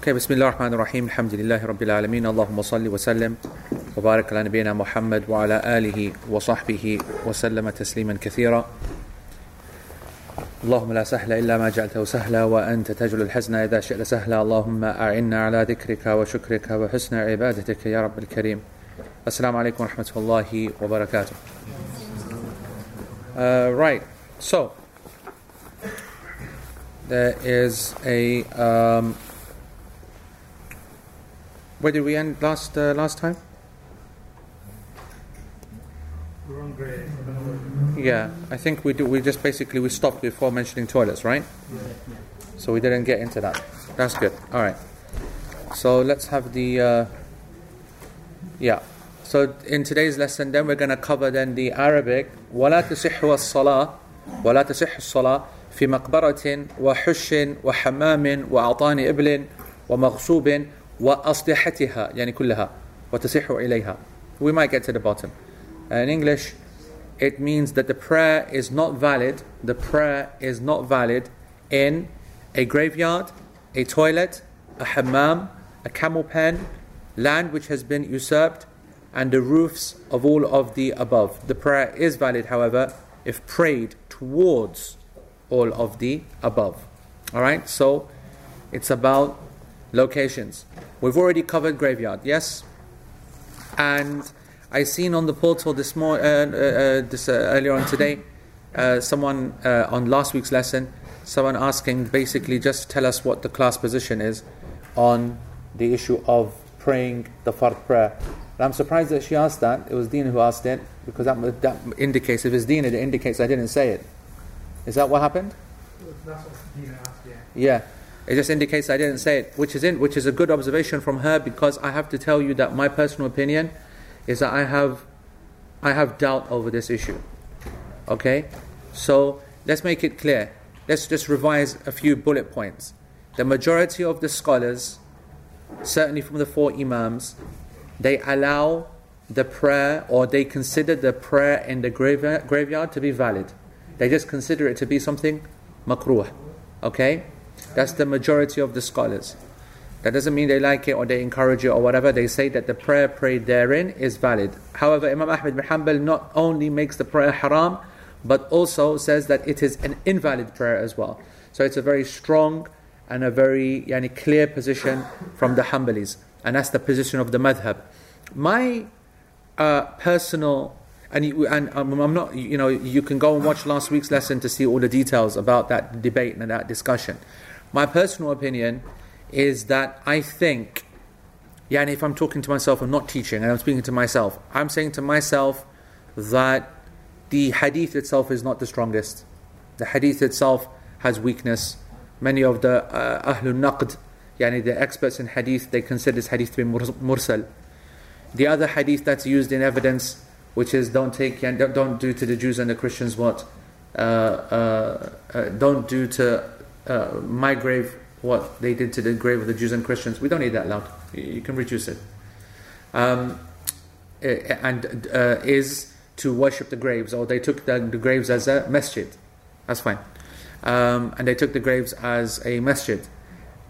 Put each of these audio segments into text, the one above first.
Okay, بسم الله الرحمن الرحيم الحمد لله رب العالمين اللهم صل وسلم وبارك على نبينا محمد وعلى آله وصحبه وسلم تسليما كثيرا اللهم لا سهل إلا ما جعلته سهلا وأنت تجعل الحزن إذا شئت سهلا اللهم أعنا على ذكرك وشكرك وحسن عبادتك يا رب الكريم السلام عليكم ورحمة الله وبركاته uh, Right, so there is a um, where did we end last uh, last time? Yeah, I think we do. We just basically we stopped before mentioning toilets, right? So we didn't get into that. That's good. All right. So let's have the. Uh, yeah. So in today's lesson, then we're going to cover then the Arabic. ولا تصح الصلاة ولا تصح الصلاة في مقبرة وحش وحمام وأعطان إبل ومغصوب وأصلحتها يعني كلها وتصح إليها. We might get to the bottom. Uh, in English, it means that the prayer is not valid. The prayer is not valid in a graveyard, a toilet, a hammam, a camel pen, land which has been usurped, and the roofs of all of the above. The prayer is valid, however, if prayed towards all of the above. All right, so it's about locations. We've already covered graveyard, yes? And I seen on the portal this more uh, uh, uh, this uh, earlier on today, uh, someone uh, on last week's lesson, someone asking basically just tell us what the class position is on the issue of praying the fard prayer. And I'm surprised that she asked that. It was Dina who asked it because that, that indicates if it's Dina, it indicates I didn't say it. Is that what happened? That's what Dina asked, yeah. Yeah. It just indicates I didn't say it, which is in, which is a good observation from her because I have to tell you that my personal opinion is that I have I have doubt over this issue. Okay? So let's make it clear. Let's just revise a few bullet points. The majority of the scholars, certainly from the four Imams, they allow the prayer or they consider the prayer in the graveyard, graveyard to be valid. They just consider it to be something makruh. Okay? That's the majority of the scholars. That doesn't mean they like it or they encourage it or whatever. They say that the prayer prayed therein is valid. However, Imam Ahmad bin Hanbal not only makes the prayer haram, but also says that it is an invalid prayer as well. So it's a very strong and a very yani, clear position from the Hanbalis. And that's the position of the madhab. My uh, personal and you, and um, I'm not you know you can go and watch last week's lesson to see all the details about that debate and that discussion. My personal opinion is that I think, yeah, and if I'm talking to myself, I'm not teaching, and I'm speaking to myself. I'm saying to myself that the hadith itself is not the strongest. The hadith itself has weakness. Many of the uh, ahlul naqd, yani the experts in hadith, they consider this hadith to be mursal. The other hadith that's used in evidence, which is don't take don't do to the Jews and the Christians what, uh, uh, uh don't do to uh, my grave what they did to the grave of the Jews and Christians. We don't need that loud. You can reduce it. Um, eh, and uh, is to worship the graves, or they took the, the graves as a masjid. That's fine. Um, and they took the graves as a masjid.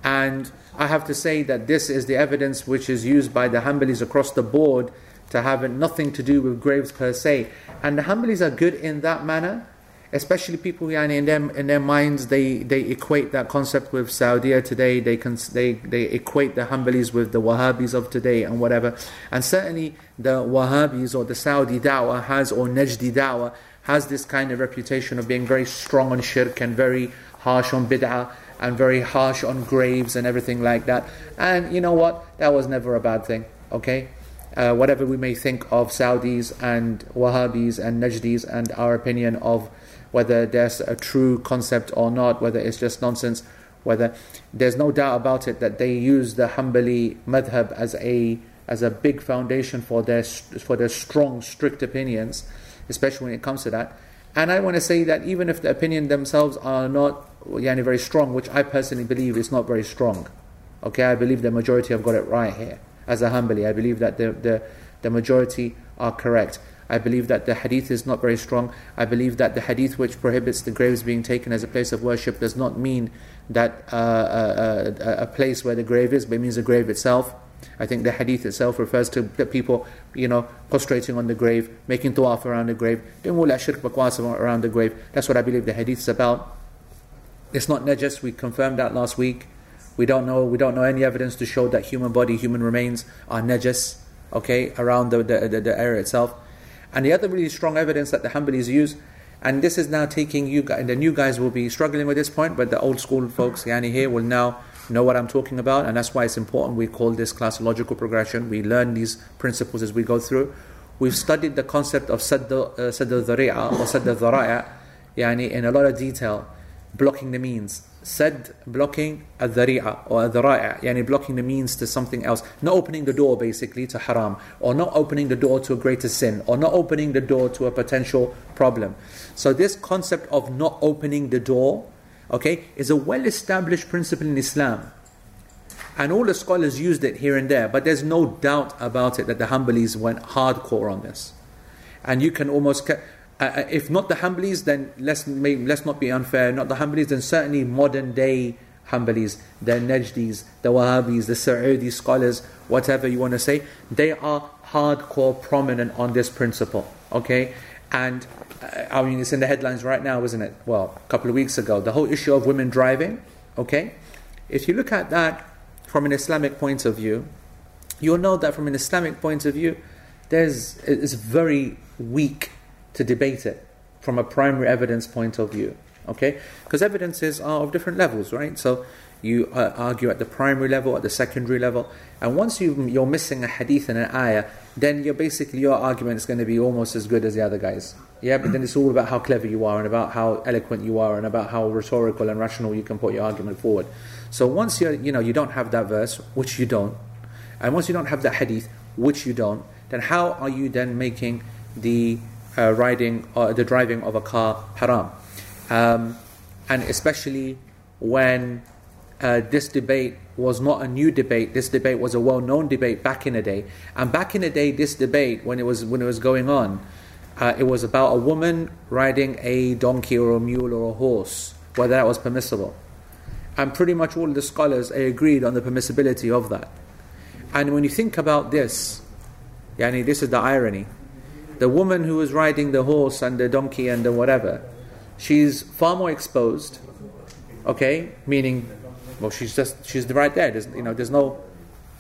And I have to say that this is the evidence which is used by the Hanbalis across the board to have nothing to do with graves per se. And the Hanbalis are good in that manner especially people yani, in their in their minds they, they equate that concept with Saudi today. They can they, they equate the Hanbalis with the Wahhabis of today and whatever. And certainly the Wahhabis or the Saudi da'wah has or Najdi da'wah has this kind of reputation of being very strong on shirk and very harsh on bid'ah and very harsh on graves and everything like that. And you know what? That was never a bad thing okay? Uh, whatever we may think of Saudis and Wahhabis and Najdis and our opinion of whether there's a true concept or not, whether it's just nonsense, whether there's no doubt about it that they use the Hanbali madhab as a as a big foundation for their for their strong, strict opinions, especially when it comes to that. And I want to say that even if the opinion themselves are not yani, very strong, which I personally believe is not very strong, okay, I believe the majority have got it right here. As a Hanbali, I believe that the, the, the majority are correct. I believe that the hadith is not very strong. I believe that the hadith which prohibits the graves being taken as a place of worship does not mean that uh, uh, uh, a place where the grave is, but it means the grave itself. I think the hadith itself refers to people, you know, prostrating on the grave, making tawaf around the grave, doing all that shirk around the grave. That's what I believe the hadith is about. It's not najas, we confirmed that last week. We don't know we don't know any evidence to show that human body, human remains are najas, okay, around the, the, the, the area itself. And the other really strong evidence that the Hanbalis use, and this is now taking you guys, and the new guys will be struggling with this point, but the old school folks, Yani here, will now know what I'm talking about, and that's why it's important we call this class logical progression. We learn these principles as we go through. We've studied the concept of sadd uh, al-dhari'a or sadd al-dhara'a yani in a lot of detail, blocking the means. Sadd blocking al-dhari'a or al-dhara'a, yani blocking the means to something else, not opening the door basically to haram, or not opening the door to a greater sin, or not opening the door to a potential problem. So this concept of not opening the door okay, is a well established principle in Islam. And all the scholars used it here and there, but there's no doubt about it that the Hanbalis went hardcore on this. And you can almost, uh, uh if not the Hanbalis, then let's, let's not be unfair, not the Hanbalis, then certainly modern day Hanbalis, the Najdis, the Wahhabis, the Saudi scholars, whatever you want to say, they are hardcore prominent on this principle. Okay? And uh, I mean, it's in the headlines right now, isn't it? Well, a couple of weeks ago, the whole issue of women driving. Okay, if you look at that from an Islamic point of view, you'll know that from an Islamic point of view, there's it's very weak to debate it from a primary evidence point of view. Okay, because evidences are of different levels, right? So you uh, argue at the primary level, at the secondary level, and once you you're missing a hadith and an ayah, then you're basically your argument is going to be almost as good as the other guys. Yeah, but then it's all about how clever you are and about how eloquent you are and about how rhetorical and rational you can put your argument forward. So once you you know you don't have that verse, which you don't, and once you don't have that hadith, which you don't, then how are you then making the uh, riding or uh, the driving of a car haram? Um, and especially when uh, this debate was not a new debate. This debate was a well-known debate back in the day. And back in the day, this debate, when it was when it was going on, uh, it was about a woman riding a donkey or a mule or a horse, whether that was permissible. And pretty much all the scholars agreed on the permissibility of that. And when you think about this, yani this is the irony. The woman who is riding the horse and the donkey and the whatever, she's far more exposed, okay, meaning well, she's just she's right there. There's you know there's no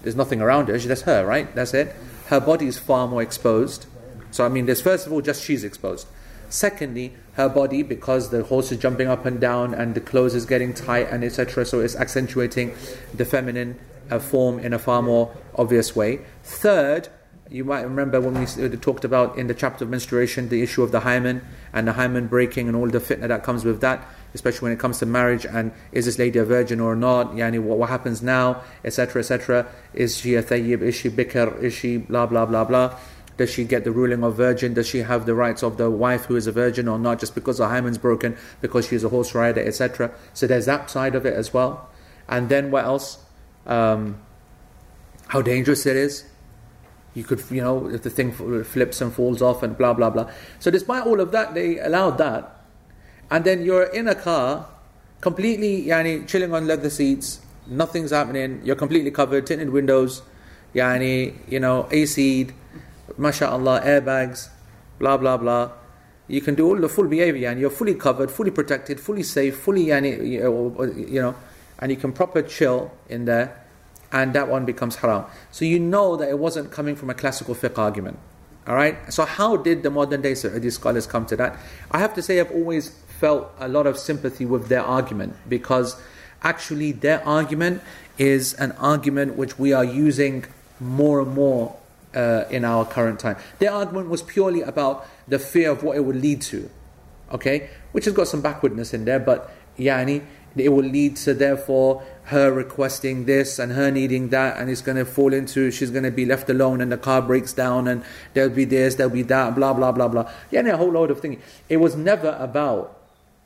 there's nothing around her. That's her, right? That's it. Her body is far more exposed. So I mean, there's first of all just she's exposed. Secondly, her body because the horse is jumping up and down and the clothes is getting tight and etc. So it's accentuating the feminine uh, form in a far more obvious way. Third, you might remember when we talked about in the chapter of menstruation the issue of the hymen and the hymen breaking and all the fitna that comes with that especially when it comes to marriage and is this lady a virgin or not, yani what, what happens now, etc., etc. Is she a thayyib, is she bikr, is she blah, blah, blah, blah. Does she get the ruling of virgin? Does she have the rights of the wife who is a virgin or not just because her hymen's broken, because she's a horse rider, etc.? So there's that side of it as well. And then what else? Um, how dangerous it is. You could, you know, if the thing flips and falls off and blah, blah, blah. So despite all of that, they allowed that and then you're in a car, completely yani, chilling on leather seats, nothing's happening, you're completely covered, tinted windows, yani, you know, AC'd, mashallah, airbags, blah blah blah. You can do all the full behavior and you're fully covered, fully protected, fully safe, fully yani, you know, and you can proper chill in there, and that one becomes haram. So you know that it wasn't coming from a classical fiqh argument. All right. So how did the modern day Saudi scholars come to that? I have to say I've always felt a lot of sympathy with their argument because actually their argument is an argument which we are using more and more uh, in our current time. Their argument was purely about the fear of what it would lead to, okay, which has got some backwardness in there, but yani it will lead to therefore her requesting this and her needing that, and it's going to fall into she's going to be left alone, and the car breaks down, and there'll be this, there'll be that, blah blah blah blah. Yeah, a whole load of things. It was never about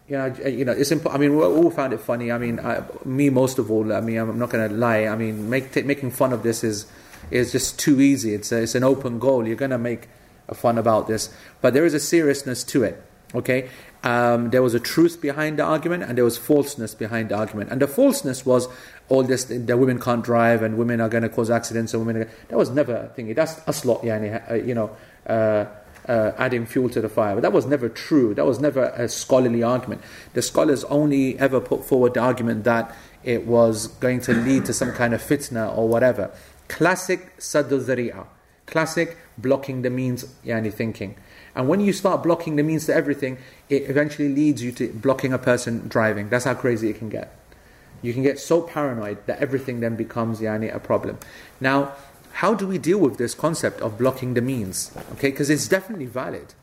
you know, you know, it's important. I mean, we all found it funny. I mean, I, me most of all. I mean, I'm not going to lie. I mean, make, t- making fun of this is is just too easy. It's a, it's an open goal. You're going to make fun about this, but there is a seriousness to it. Okay, um, there was a truth behind the argument and there was falseness behind the argument. And the falseness was all this that women can't drive and women are going to cause accidents and women. Are, that was never a thing. That's aslot, yani, uh, you know. Uh, uh, adding fuel to the fire. But that was never true. That was never a scholarly argument. The scholars only ever put forward the argument that it was going to lead to some kind of fitna or whatever. Classic dhari'ah. Classic blocking the means yani thinking. And when you start blocking the means to everything, it eventually leads you to blocking a person driving. That's how crazy it can get. You can get so paranoid that everything then becomes yani, a problem. Now, how do we deal with this concept of blocking the means? Okay, because it's definitely valid.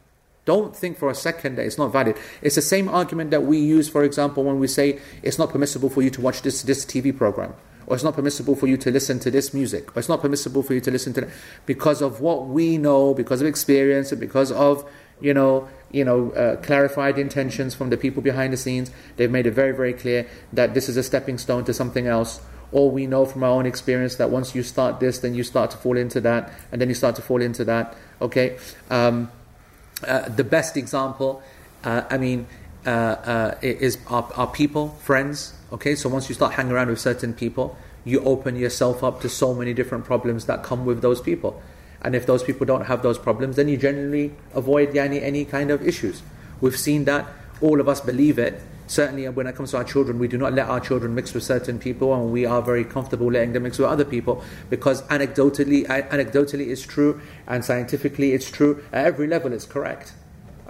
Don't think for a second that it's not valid. It's the same argument that we use, for example, when we say it's not permissible for you to watch this, this TV program or it's not permissible for you to listen to this music, or it's not permissible for you to listen to that, because of what we know, because of experience, and because of you know, you know, uh, clarified intentions from the people behind the scenes. They've made it very, very clear that this is a stepping stone to something else. Or we know from our own experience that once you start this, then you start to fall into that, and then you start to fall into that. Okay, um, uh, the best example, uh, I mean, uh, uh, is our, people, friends. Okay, so once you start hanging around with certain people, you open yourself up to so many different problems that come with those people. And if those people don't have those problems, then you generally avoid yani, any kind of issues. We've seen that, all of us believe it. Certainly, when it comes to our children, we do not let our children mix with certain people, and we are very comfortable letting them mix with other people because anecdotally, anecdotally it's true, and scientifically it's true. At every level, it's correct.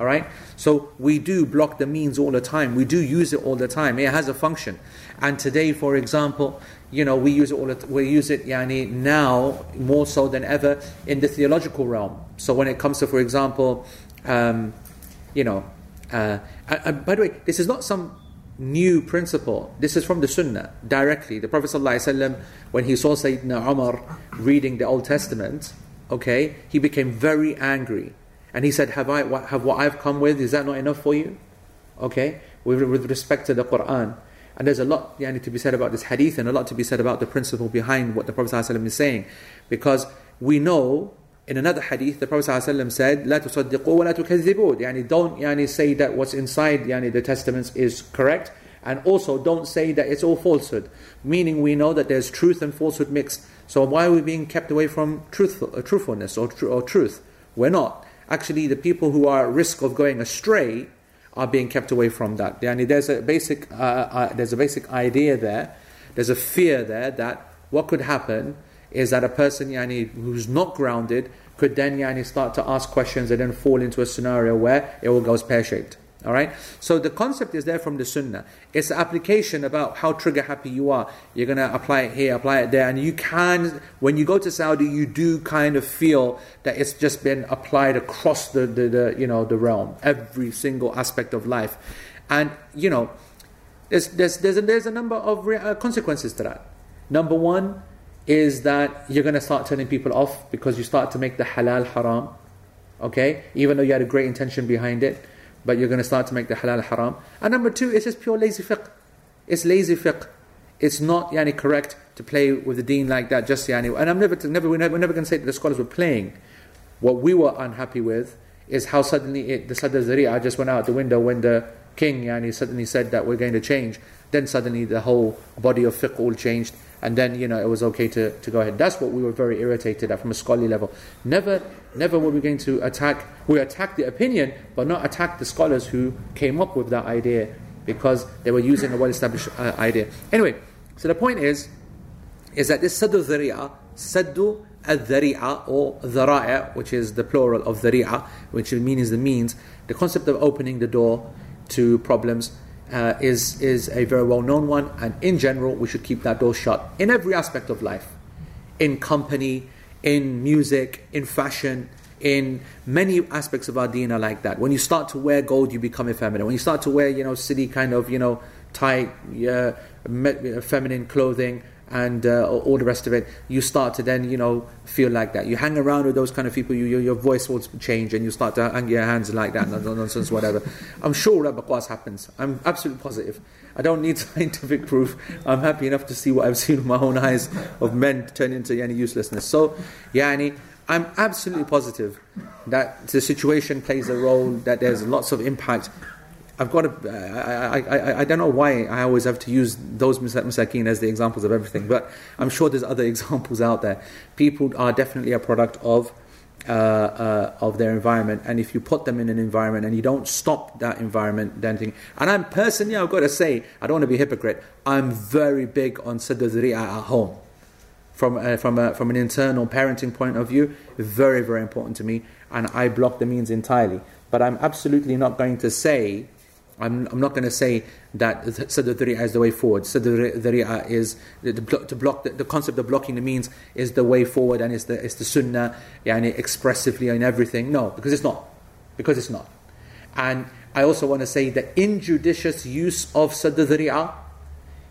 All right? So we do block the means all the time. We do use it all the time. It has a function. And today, for example, you know, we use it all the, we use it yani, now more so than ever in the theological realm. So when it comes to, for example, um, you know, uh, by the way, this is not some new principle. This is from the Sunnah directly. The Prophet ﷺ, when he saw Sayyidina Umar reading the Old Testament, okay, he became very angry and he said, have, I, have what I've come with, is that not enough for you? Okay? With, with respect to the Quran. And there's a lot yani, to be said about this hadith and a lot to be said about the principle behind what the Prophet ﷺ is saying. Because we know in another hadith, the Prophet ﷺ said, لا تصدقوا ولا تكذبوا يعني Don't yani, say that what's inside yani, the testaments is correct. And also don't say that it's all falsehood. Meaning we know that there's truth and falsehood mixed. So why are we being kept away from truthful, uh, truthfulness or, tr- or truth? We're not actually the people who are at risk of going astray are being kept away from that. There's a basic uh, uh, there's a basic idea there. There's a fear there that what could happen is that a person yani, who's not grounded could then yani, start to ask questions and then fall into a scenario where it all goes pear shaped. All right. So the concept is there from the Sunnah. It's application about how trigger happy you are. You're gonna apply it here, apply it there, and you can. When you go to Saudi, you do kind of feel that it's just been applied across the, the, the you know the realm, every single aspect of life, and you know, there's there's there's a, there's a number of re- uh, consequences to that. Number one is that you're gonna start turning people off because you start to make the halal haram. Okay, even though you had a great intention behind it but you're going to start to make the halal haram. And number two, it's just pure lazy fiqh. It's lazy fiqh. It's not yani, correct to play with the deen like that, just yani. And I'm never, never, we're never, going to say that the scholars were playing. What we were unhappy with is how suddenly it, the Sadr Zari'ah just went out the window when the king yani, suddenly said that we're going to change. Then suddenly the whole body of fiqh all changed and then you know it was okay to, to go ahead. That's what we were very irritated at from a scholarly level. Never, never were we going to attack. We attacked the opinion, but not attack the scholars who came up with that idea because they were using a well-established uh, idea. Anyway, so the point is, is that this saddu dhari'ah, saddu al-dhari'ah or dhara'a, which is the plural of dhari'ah, which means the means, the concept of opening the door to problems uh, is, is a very well known one, and in general, we should keep that door shut in every aspect of life in company, in music, in fashion, in many aspects of our deen like that. When you start to wear gold, you become effeminate. When you start to wear, you know, city kind of, you know, tight, feminine clothing, and uh, all the rest of it, you start to then, you know, feel like that. You hang around with those kind of people, you, your, your voice will change and you start to hang your hands like that, nonsense, whatever. I'm sure that Baqwas happens. I'm absolutely positive. I don't need scientific proof. I'm happy enough to see what I've seen with my own eyes of men turn into yani, uselessness. So, yani, I'm absolutely positive that the situation plays a role, that there's lots of impact. I've got to, I, I, I, don't know why I always have to use those masakin as the examples of everything, but I'm sure there's other examples out there. People are definitely a product of uh, uh, of their environment, and if you put them in an environment and you don't stop that environment, then. And I'm personally, I've got to say, I don't want to be a hypocrite. I'm very big on sadr at home from uh, from a, from an internal parenting point of view, very very important to me, and I block the means entirely. But I'm absolutely not going to say, I'm, I'm not going to say that Sadr Dhari'a is the way forward. Sadr Dhari'a is the, the, to block the, the, concept of blocking the means is the way forward and it's the it's the Sunnah, yani expressively and everything. No, because it's not, because it's not. And I also want to say that injudicious use of Sadr Dhari'a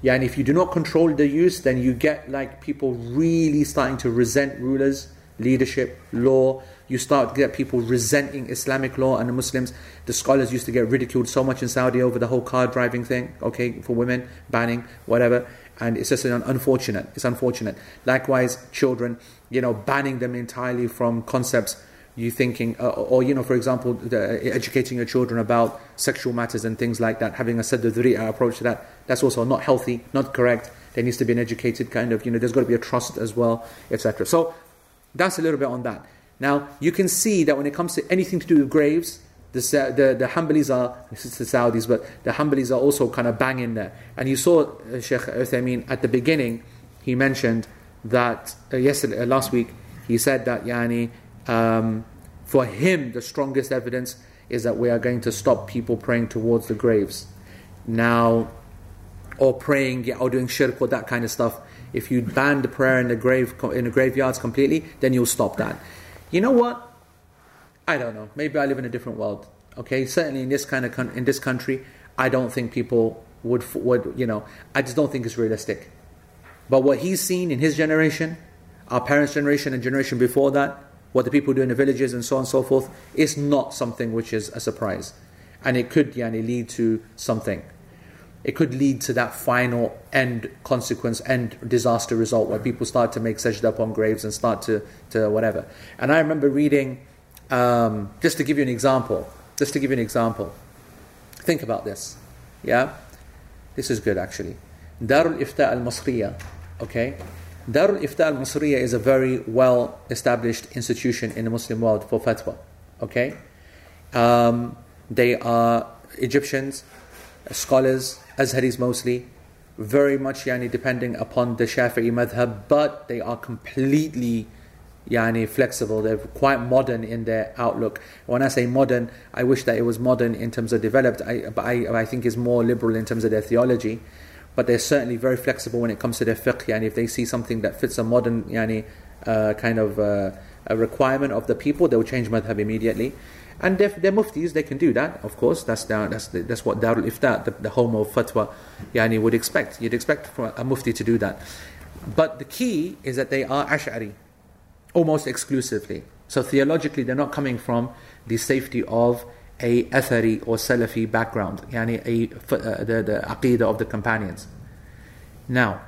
yeah, and if you do not control the use, then you get like people really starting to resent rulers, leadership, law. You start to get people resenting Islamic law and the Muslims. The scholars used to get ridiculed so much in Saudi over the whole car driving thing, okay, for women, banning, whatever. And it's just an unfortunate. It's unfortunate. Likewise, children, you know, banning them entirely from concepts you thinking, uh, or you know, for example, the, educating your children about sexual matters and things like that, having a sadd approach to that, that's also not healthy, not correct. There needs to be an educated kind of, you know, there's got to be a trust as well, etc. So that's a little bit on that. Now you can see that when it comes to anything to do with graves, the the, the Hanbalis are this is the Saudis, but the Hanbalis are also kind of banging there. And you saw uh, Sheikh Uthaymeen at the beginning, he mentioned that uh, yesterday, uh, last week, he said that yani um, for him, the strongest evidence is that we are going to stop people praying towards the graves. Now, or praying or doing shirk or that kind of stuff. If you ban the prayer in the grave in the graveyards completely, then you'll stop that. You know what? I don't know. Maybe I live in a different world. Okay, certainly in this kind of con- in this country, I don't think people would would you know. I just don't think it's realistic. But what he's seen in his generation, our parents' generation and generation before that, what the people do in the villages and so on and so forth, is not something which is a surprise. And it could yani, lead to something. It could lead to that final end consequence, end disaster result where people start to make sajda upon graves and start to, to whatever. And I remember reading, um, just to give you an example, just to give you an example. Think about this. Yeah? This is good actually. Darul Ifta al Masriya, okay? Darul Ifta al Masriya is a very well established institution in the Muslim world for fatwa. Okay? Um, they are Egyptians, scholars, Azharis mostly, very much yani, depending upon the Shafi'i madhab, but they are completely yani, flexible. They're quite modern in their outlook. When I say modern, I wish that it was modern in terms of developed, I, but I, I think is more liberal in terms of their theology but they're certainly very flexible when it comes to their fiqh. Yani if they see something that fits a modern yani, uh, kind of uh, a requirement of the people, they will change madhab immediately. And they're, muftis, they can do that, of course. That's that's, the, that's what Darul Ifta, the, the home of fatwa, yani, would expect. You'd expect from a mufti to do that. But the key is that they are Ash'ari, almost exclusively. So theologically, they're not coming from the safety of a Athari or Salafi background, yani a, uh, the, the aqidah of the companions. Now,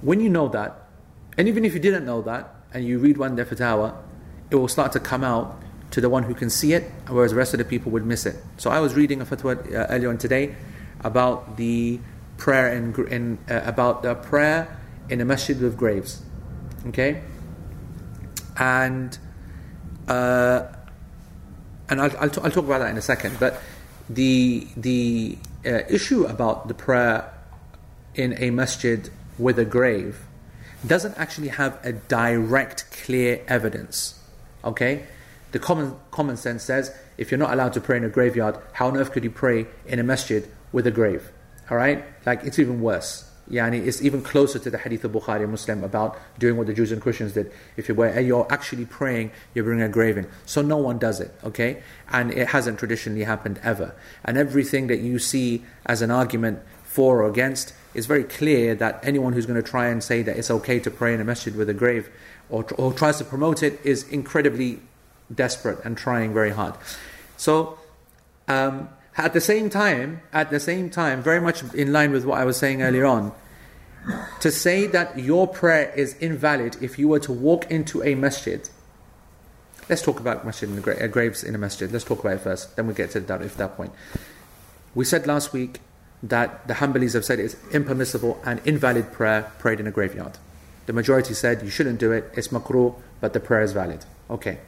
when you know that, and even if you didn't know that, and you read one their fatwa, it will start to come out to the one who can see it, whereas the rest of the people would miss it. So I was reading a fatwa uh, earlier on today about the prayer in, in uh, about the prayer in a masjid with graves, okay, and. Uh, and I'll, I'll, t- I'll, talk about that in a second. But the the uh, issue about the prayer in a masjid with a grave doesn't actually have a direct, clear evidence. Okay, the common common sense says if you're not allowed to pray in a graveyard, how on earth could you pray in a masjid with a grave? All right, like it's even worse. Yani it's even closer to the hadith of Bukhari and Muslim about doing what the Jews and Christians did. If you're, you're actually praying, you bring a grave in. So no one does it, okay? And it hasn't traditionally happened ever. And everything that you see as an argument for or against is very clear that anyone who's going to try and say that it's okay to pray in a masjid with a grave or, or tries to promote it is incredibly desperate and trying very hard. So, um, at the same time, at the same time, very much in line with what I was saying earlier on, to say that your prayer is invalid if you were to walk into a masjid Let's talk about masjid the gra- uh, graves in a masjid. Let's talk about it first. Then we get to that if that point. We said last week that the Hanbalis have said it's impermissible and invalid prayer prayed in a graveyard. The majority said you shouldn't do it. It's makruh, but the prayer is valid. Okay.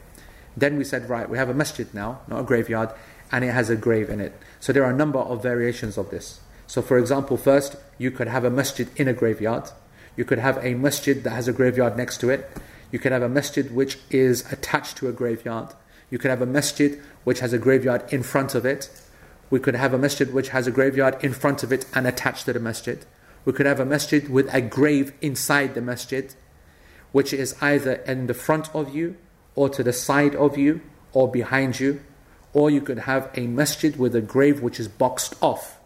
Then we said right, we have a masjid now, not a graveyard, and it has a grave in it. So there are a number of variations of this. So for example, first you could have a masjid in a graveyard. You could have a masjid that has a graveyard next to it. You could have a masjid which is attached to a graveyard. You could have a masjid which has a graveyard in front of it. We could have a masjid which has a graveyard in front of it and attached to the masjid. We could have a masjid with a grave inside the masjid, which is either in the front of you, or to the side of you, or behind you. Or you could have a masjid with a grave which is boxed off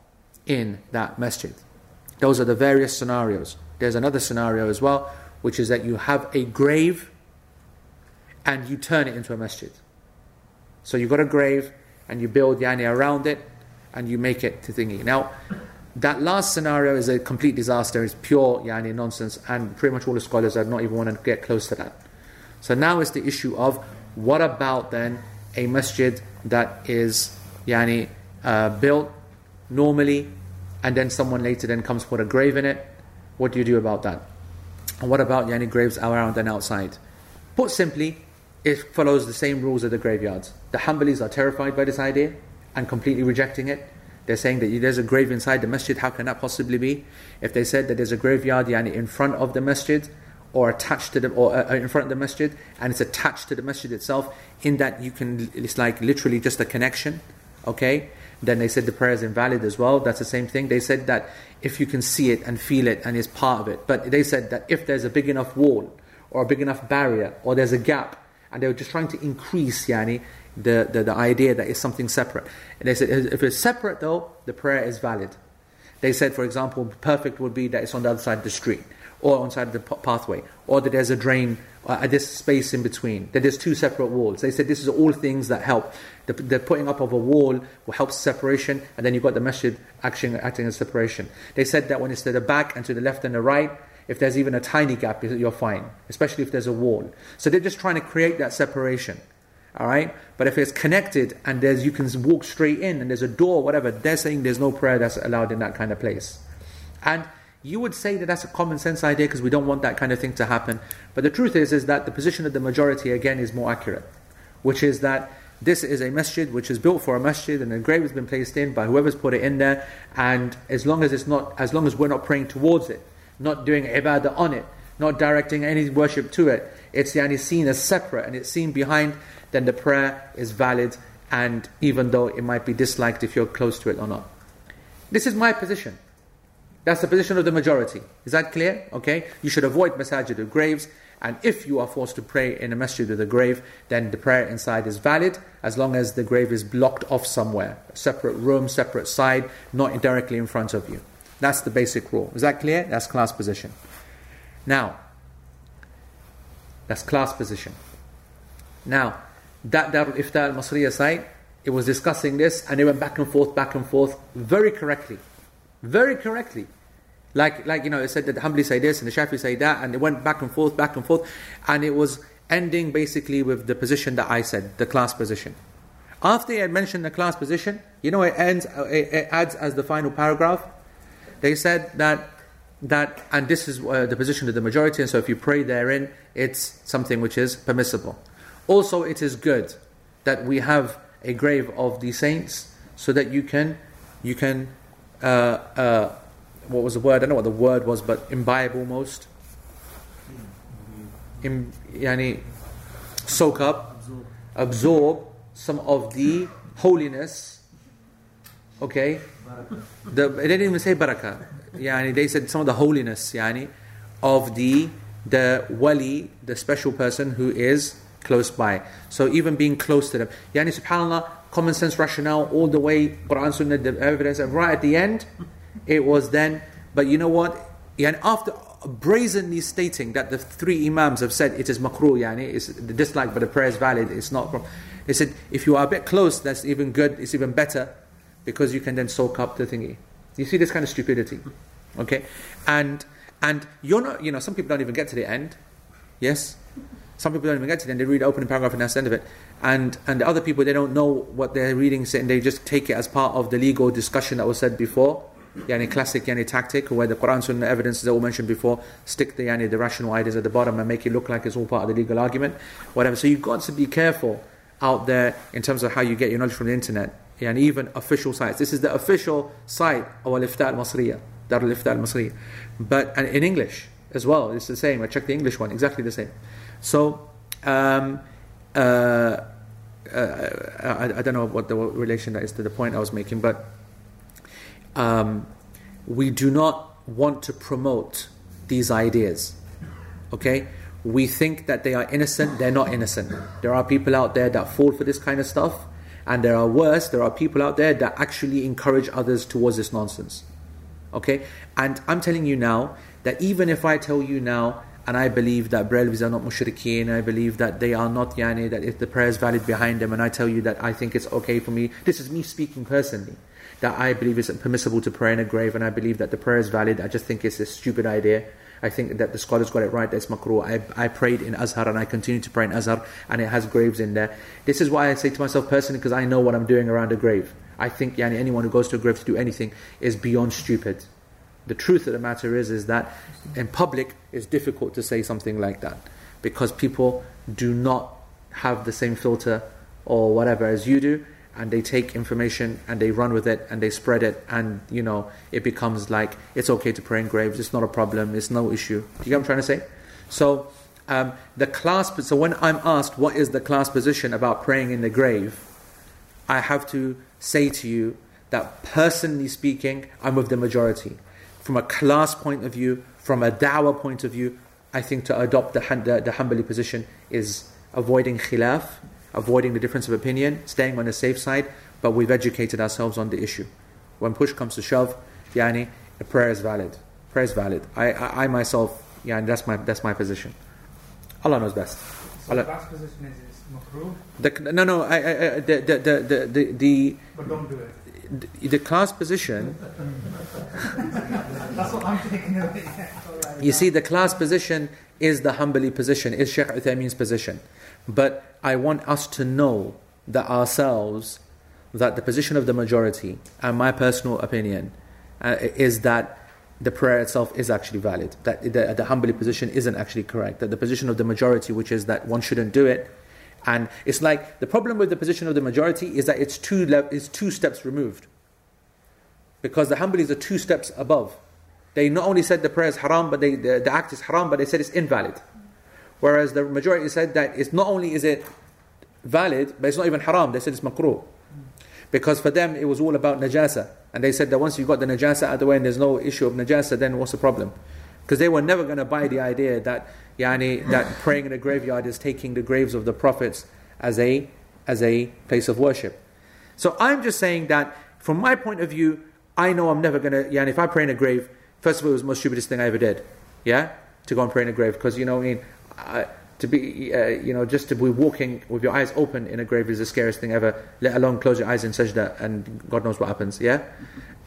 in that masjid. Those are the various scenarios. There's another scenario as well, which is that you have a grave and you turn it into a masjid. So you've got a grave and you build yani around it and you make it to thingy. Now, that last scenario is a complete disaster. It's pure yani nonsense, and pretty much all the scholars are not even want to get close to that. So now is the issue of what about then a masjid that is yani uh, built normally, and then someone later then comes put a grave in it. What do you do about that? And what about yani graves around and outside? Put simply, it follows the same rules of the graveyards. The Hanbalis are terrified by this idea and completely rejecting it. They're saying that there's a grave inside the masjid, how can that possibly be? If they said that there's a graveyard yani in front of the masjid, or attached to the, or uh, in front of the masjid, and it's attached to the masjid itself, in that you can, it's like literally just a connection, okay? Then they said the prayer is invalid as well. That's the same thing. They said that if you can see it and feel it and it's part of it. But they said that if there's a big enough wall or a big enough barrier or there's a gap, and they were just trying to increase yani the, the, the idea that it's something separate. And they said if it's separate though, the prayer is valid. They said, for example, perfect would be that it's on the other side of the street or on side of the pathway, or that there's a drain uh, at this space in between, that there's two separate walls. They said this is all things that help. The, the putting up of a wall will help separation, and then you've got the masjid acting, acting as separation. They said that when it's to the back and to the left and the right, if there's even a tiny gap, you're fine, especially if there's a wall. So they're just trying to create that separation. All right, but if it's connected and there's you can walk straight in and there's a door, whatever, they're saying there's no prayer that's allowed in that kind of place. And you would say that that's a common sense idea because we don't want that kind of thing to happen. But the truth is, is that the position of the majority again is more accurate, which is that this is a masjid which is built for a masjid and a grave has been placed in by whoever's put it in there. And as long as it's not, as long as we're not praying towards it, not doing ibadah on it, not directing any worship to it, it's yani seen as separate and it's seen behind, then the prayer is valid. And even though it might be disliked if you're close to it or not, this is my position. That's the position of the majority. Is that clear? Okay? You should avoid masajid of graves. And if you are forced to pray in a masjid with a grave, then the prayer inside is valid as long as the grave is blocked off somewhere. Separate room, separate side, not directly in front of you. That's the basic rule. Is that clear? That's class position. Now, that's class position. Now, that Darul Ifta al Masriya side, it was discussing this and they went back and forth, back and forth, very correctly. Very correctly. Like, like you know, it said that Hanbali say this and the Shafi say that, and it went back and forth, back and forth, and it was ending basically with the position that I said, the class position. After he had mentioned the class position, you know, it ends, it adds as the final paragraph. They said that that, and this is uh, the position of the majority, and so if you pray therein, it's something which is permissible. Also, it is good that we have a grave of the saints, so that you can, you can uh, uh, what was the word? I don't know what the word was, but imbibe almost. Im, yani, soak up, absorb some of the holiness. Okay? The, they didn't even say barakah. Yani, they said some of the holiness yani, of the, the wali, the special person who is close by. So even being close to them. Yani, subhanAllah, common sense rationale all the way, Quran, Sunnah, the evidence, and right at the end, it was then, but you know what? And after brazenly stating that the three Imams have said it is makruh, yani, it's the dislike, but the prayer is valid, it's not. They said, if you are a bit close, that's even good, it's even better, because you can then soak up the thingy. You see this kind of stupidity. Okay? And and you're not, you know, some people don't even get to the end. Yes? Some people don't even get to it and they read the opening paragraph and that's the end of it. And and the other people they don't know what they're reading and they just take it as part of the legal discussion that was said before. Yani classic yani tactic where the Quran Sunnah evidence that we mentioned before, stick the yani the rational ideas at the bottom and make it look like it's all part of the legal argument. Whatever. So you've got to be careful out there in terms of how you get your knowledge from the internet. And even official sites. This is the official site of Al-Ifta al-Masriya, Dar al-Ifta al-Masriya. But and in English as well, it's the same. I checked the English one, exactly the same. So, um, uh, uh, I, I, don't know what the relation that is to the point I was making, but um, we do not want to promote these ideas. Okay? We think that they are innocent, they're not innocent. There are people out there that fall for this kind of stuff, and there are worse, there are people out there that actually encourage others towards this nonsense. Okay? And I'm telling you now that even if I tell you now, and I believe that Brelvis are not mushrikeen, I believe that they are not yani, that if the prayer is valid behind them, and I tell you that I think it's okay for me, this is me speaking personally, that I believe it's permissible to pray in a grave, and I believe that the prayer is valid, I just think it's a stupid idea. I think that the scholars got it right, that's makruh. I, I prayed in Azhar and I continue to pray in Azhar, and it has graves in there. This is why I say to myself personally, because I know what I'm doing around a grave. I think yani, anyone who goes to a grave to do anything is beyond stupid. The truth of the matter is, is that in public it's difficult to say something like that because people do not have the same filter or whatever as you do, and they take information and they run with it and they spread it, and you know it becomes like it's okay to pray in graves. It's not a problem. It's no issue. Do you get what I'm trying to say? So um, the class. So when I'm asked what is the class position about praying in the grave, I have to say to you that personally speaking, I'm with the majority from a class point of view, from a da'wah point of view, I think to adopt the, the, the Hanbali position is avoiding khilaf, avoiding the difference of opinion, staying on the safe side, but we've educated ourselves on the issue. When push comes to shove, yani, the prayer is valid. Prayer is valid. I, I, I myself, yeah, that's my, that's my position. Allah knows best. So Allah. the last position is, is makruh, The, no, no, I, I, I, the, the, the, the, the, but don't do it. The, the class position That's what I'm taking away. Alright. You see, the class position is the Hanbali position, is Sheikh Uthaymeen's position. But I want us to know that ourselves, that the position of the majority, and my personal opinion, uh, is that the prayer itself is actually valid. That the, the Hanbali position isn't actually correct. That the position of the majority, which is that one shouldn't do it, and it's like the problem with the position of the majority is that it's two, le- it's two steps removed. Because the Hanbalis are two steps above. They not only said the prayer is haram, but they, the, the act is haram, but they said it's invalid. Whereas the majority said that it's not only is it valid, but it's not even haram. They said it's makruh. Because for them it was all about najasa. And they said that once you got the najasa out of the way and there's no issue of najasa, then what's the problem? Because they were never going to buy the idea that yani, that praying in a graveyard is taking the graves of the prophets as a as a place of worship. So I'm just saying that from my point of view, I know I'm never going to. Yani, if I pray in a grave, first of all, it was the most stupidest thing I ever did. Yeah, to go and pray in a grave because you know, I mean, uh, to be, uh, you know, just to be walking with your eyes open in a grave is the scariest thing ever. Let alone close your eyes in sajda and God knows what happens. Yeah,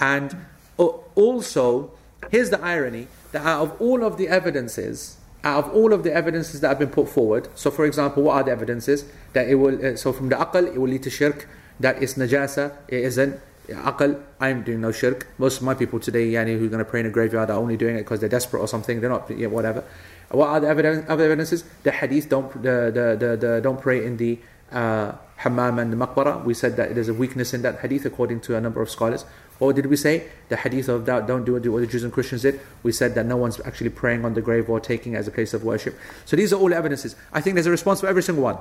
and uh, also, here's the irony that out of all of the evidences, out of all of the evidences that have been put forward, so for example, what are the evidences that it will? Uh, so from the aql, it will lead to shirk. That is najasa. It isn't. Aql, I'm doing no shirk. Most of my people today, yani, who are going to pray in a graveyard, are only doing it because they're desperate or something. They're not, yeah, whatever. What are the evidence, other evidences? The hadith, don't, the, the, the, the, don't pray in the uh, hammam and the maqbara. We said that there's a weakness in that hadith according to a number of scholars. What did we say? The hadith of that, don't do what the Jews and Christians did. We said that no one's actually praying on the grave or taking it as a place of worship. So these are all evidences. I think there's a response for every single one.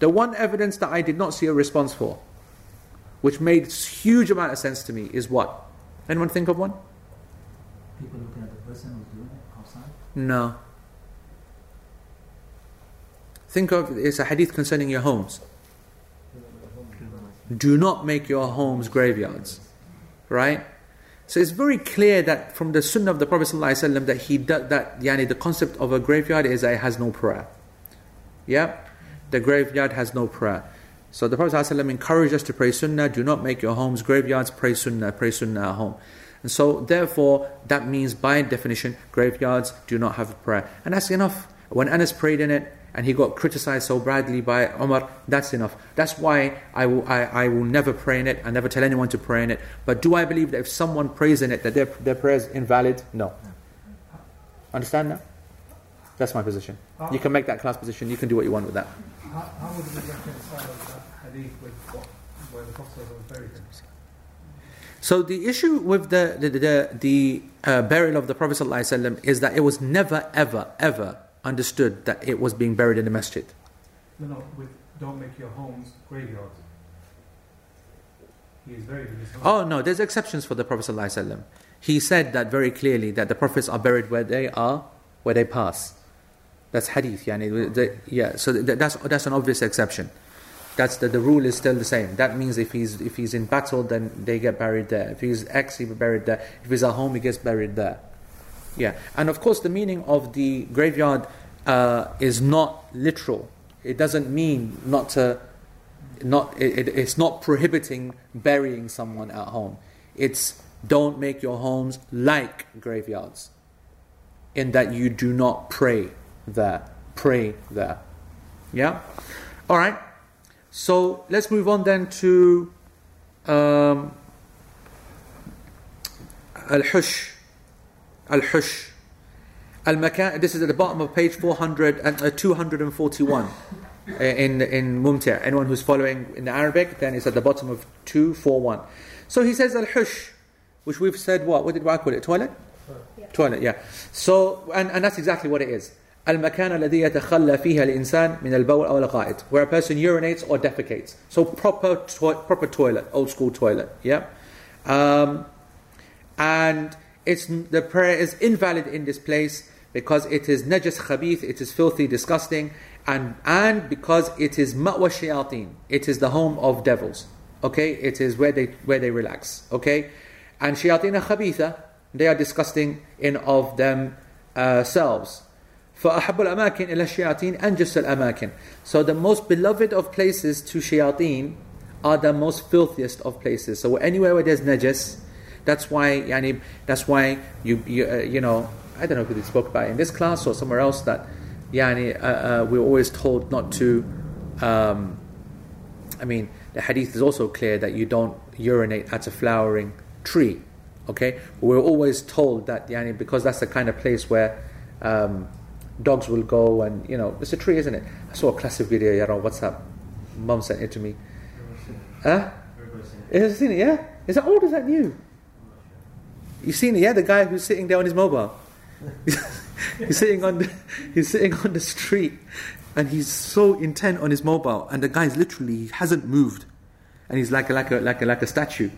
The one evidence that I did not see a response for, which made huge amount of sense to me, is what? Anyone think of one? People looking at the person who's doing it outside. No. Think of it's a hadith concerning your homes. Do not make your homes graveyards. Right? So it's very clear that from the sunnah of the Prophet ﷺ that he that, that yani, the concept of a graveyard is that it has no prayer. Yeah? The graveyard has no prayer. So the Prophet ﷺ encouraged us to pray sunnah, do not make your homes graveyards, pray sunnah, pray sunnah at home. And so therefore that means by definition graveyards do not have a prayer. And that's enough. When Anas prayed in it, and he got criticized so badly by Omar, that's enough. That's why I will, I, I will never pray in it. I never tell anyone to pray in it. But do I believe that if someone prays in it, that their, their prayer is invalid? No. Understand that? That's my position. You can make that class position. You can do what you want with that. How, how would we reconcile that hadith with what, where the Prophet was buried in? So the issue with the the, the, the uh, burial of the Prophet ﷺ is that it was never, ever, ever understood that it was being buried in the masjid. No, no, with don't make your homes graveyards. He is buried in his home. Oh no, there's exceptions for the Prophet ﷺ. He said that very clearly that the prophets are buried where they are, where they pass. That's hadith, yani. The, yeah, so th- that's that's an obvious exception. That's the, the rule is still the same. That means if he's if he's in battle, then they get buried there. If he's ex, he buried there. If he's at home, he gets buried there. Yeah, and of course the meaning of the graveyard uh, is not literal. It doesn't mean not to, not it, it, it's not prohibiting burying someone at home. It's don't make your homes like graveyards, in that you do not pray there. Pray there. Yeah. All right. So let's move on then to um, al-hush. Al-hush. Al-makan, this is at the bottom of page 400 and, uh, 241 uh, in, in Mumti'. Anyone who's following in Arabic, then it's at the bottom of 241. So he says al-hush, which we've said what? What did I call it? Toilet? Toilet, yeah. So, and, and that's exactly what it is. المكان الذي يتخلى فيها الإنسان من البول أو الغائط where a person urinates or defecates so proper to- proper toilet old school toilet yeah um, and it's the prayer is invalid in this place because it is najas khabith it is filthy disgusting and and because it is ma'wa shayateen it is the home of devils okay it is where they where they relax okay and shayateen khabitha they are disgusting in of themselves فأحب الأماكن إلى الشياطين أنجس الأماكن So the most beloved of places to shayateen are the most filthiest of places. So anywhere where there's najas, that's why yani, that's why you you, uh, you know I don't know if they spoke about in this class or somewhere else that yani, uh, uh, we're always told not to. Um, I mean, the hadith is also clear that you don't urinate at a flowering tree. Okay, we're always told that yani, because that's the kind of place where um, dogs will go and you know it's a tree, isn't it? I saw a classic video yeah, on WhatsApp. Mum sent it to me. Huh? You seen it? Yeah. Is that old? Or is that new? You seen it? Yeah, the guy who's sitting there on his mobile. he's sitting on the, he's sitting on the street, and he's so intent on his mobile, and the guy's literally he hasn't moved, and he's like a, like a like a like a statue.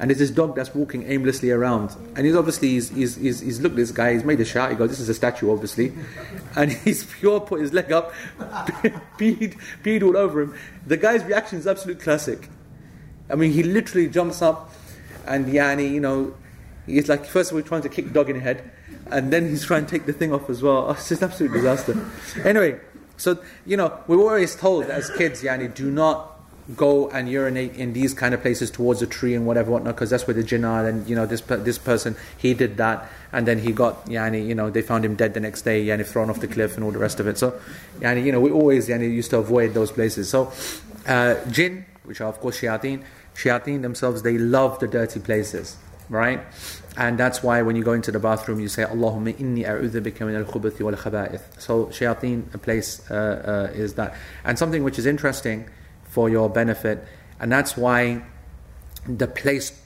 And there's this dog that's walking aimlessly around, and he's obviously he's he's, he's, he's looked at this guy. He's made a shot. He goes, "This is a statue, obviously," and he's pure put his leg up, peed peed all over him. The guy's reaction is absolute classic. I mean, he literally jumps up, and Yani, you know, he's like first he's trying to kick the dog in the head, and then he's trying to take the thing off as well. Oh, it's just an absolute disaster. Anyway, so you know, we were always told as kids, Yani, do not go and urinate in these kind of places towards a tree and whatever whatnot because that's where the jinn are and you know this this person he did that and then he got yani you know they found him dead the next day yani thrown off the cliff and all the rest of it so yani you know we always yani used to avoid those places so uh, jinn which are of course shayateen shayateen themselves they love the dirty places right and that's why when you go into the bathroom you say Allahumma inni a'udhu bika min al-khubuthi wal khaba'ith so shayateen a place uh, uh, is that and something which is interesting for your benefit. And that's why the place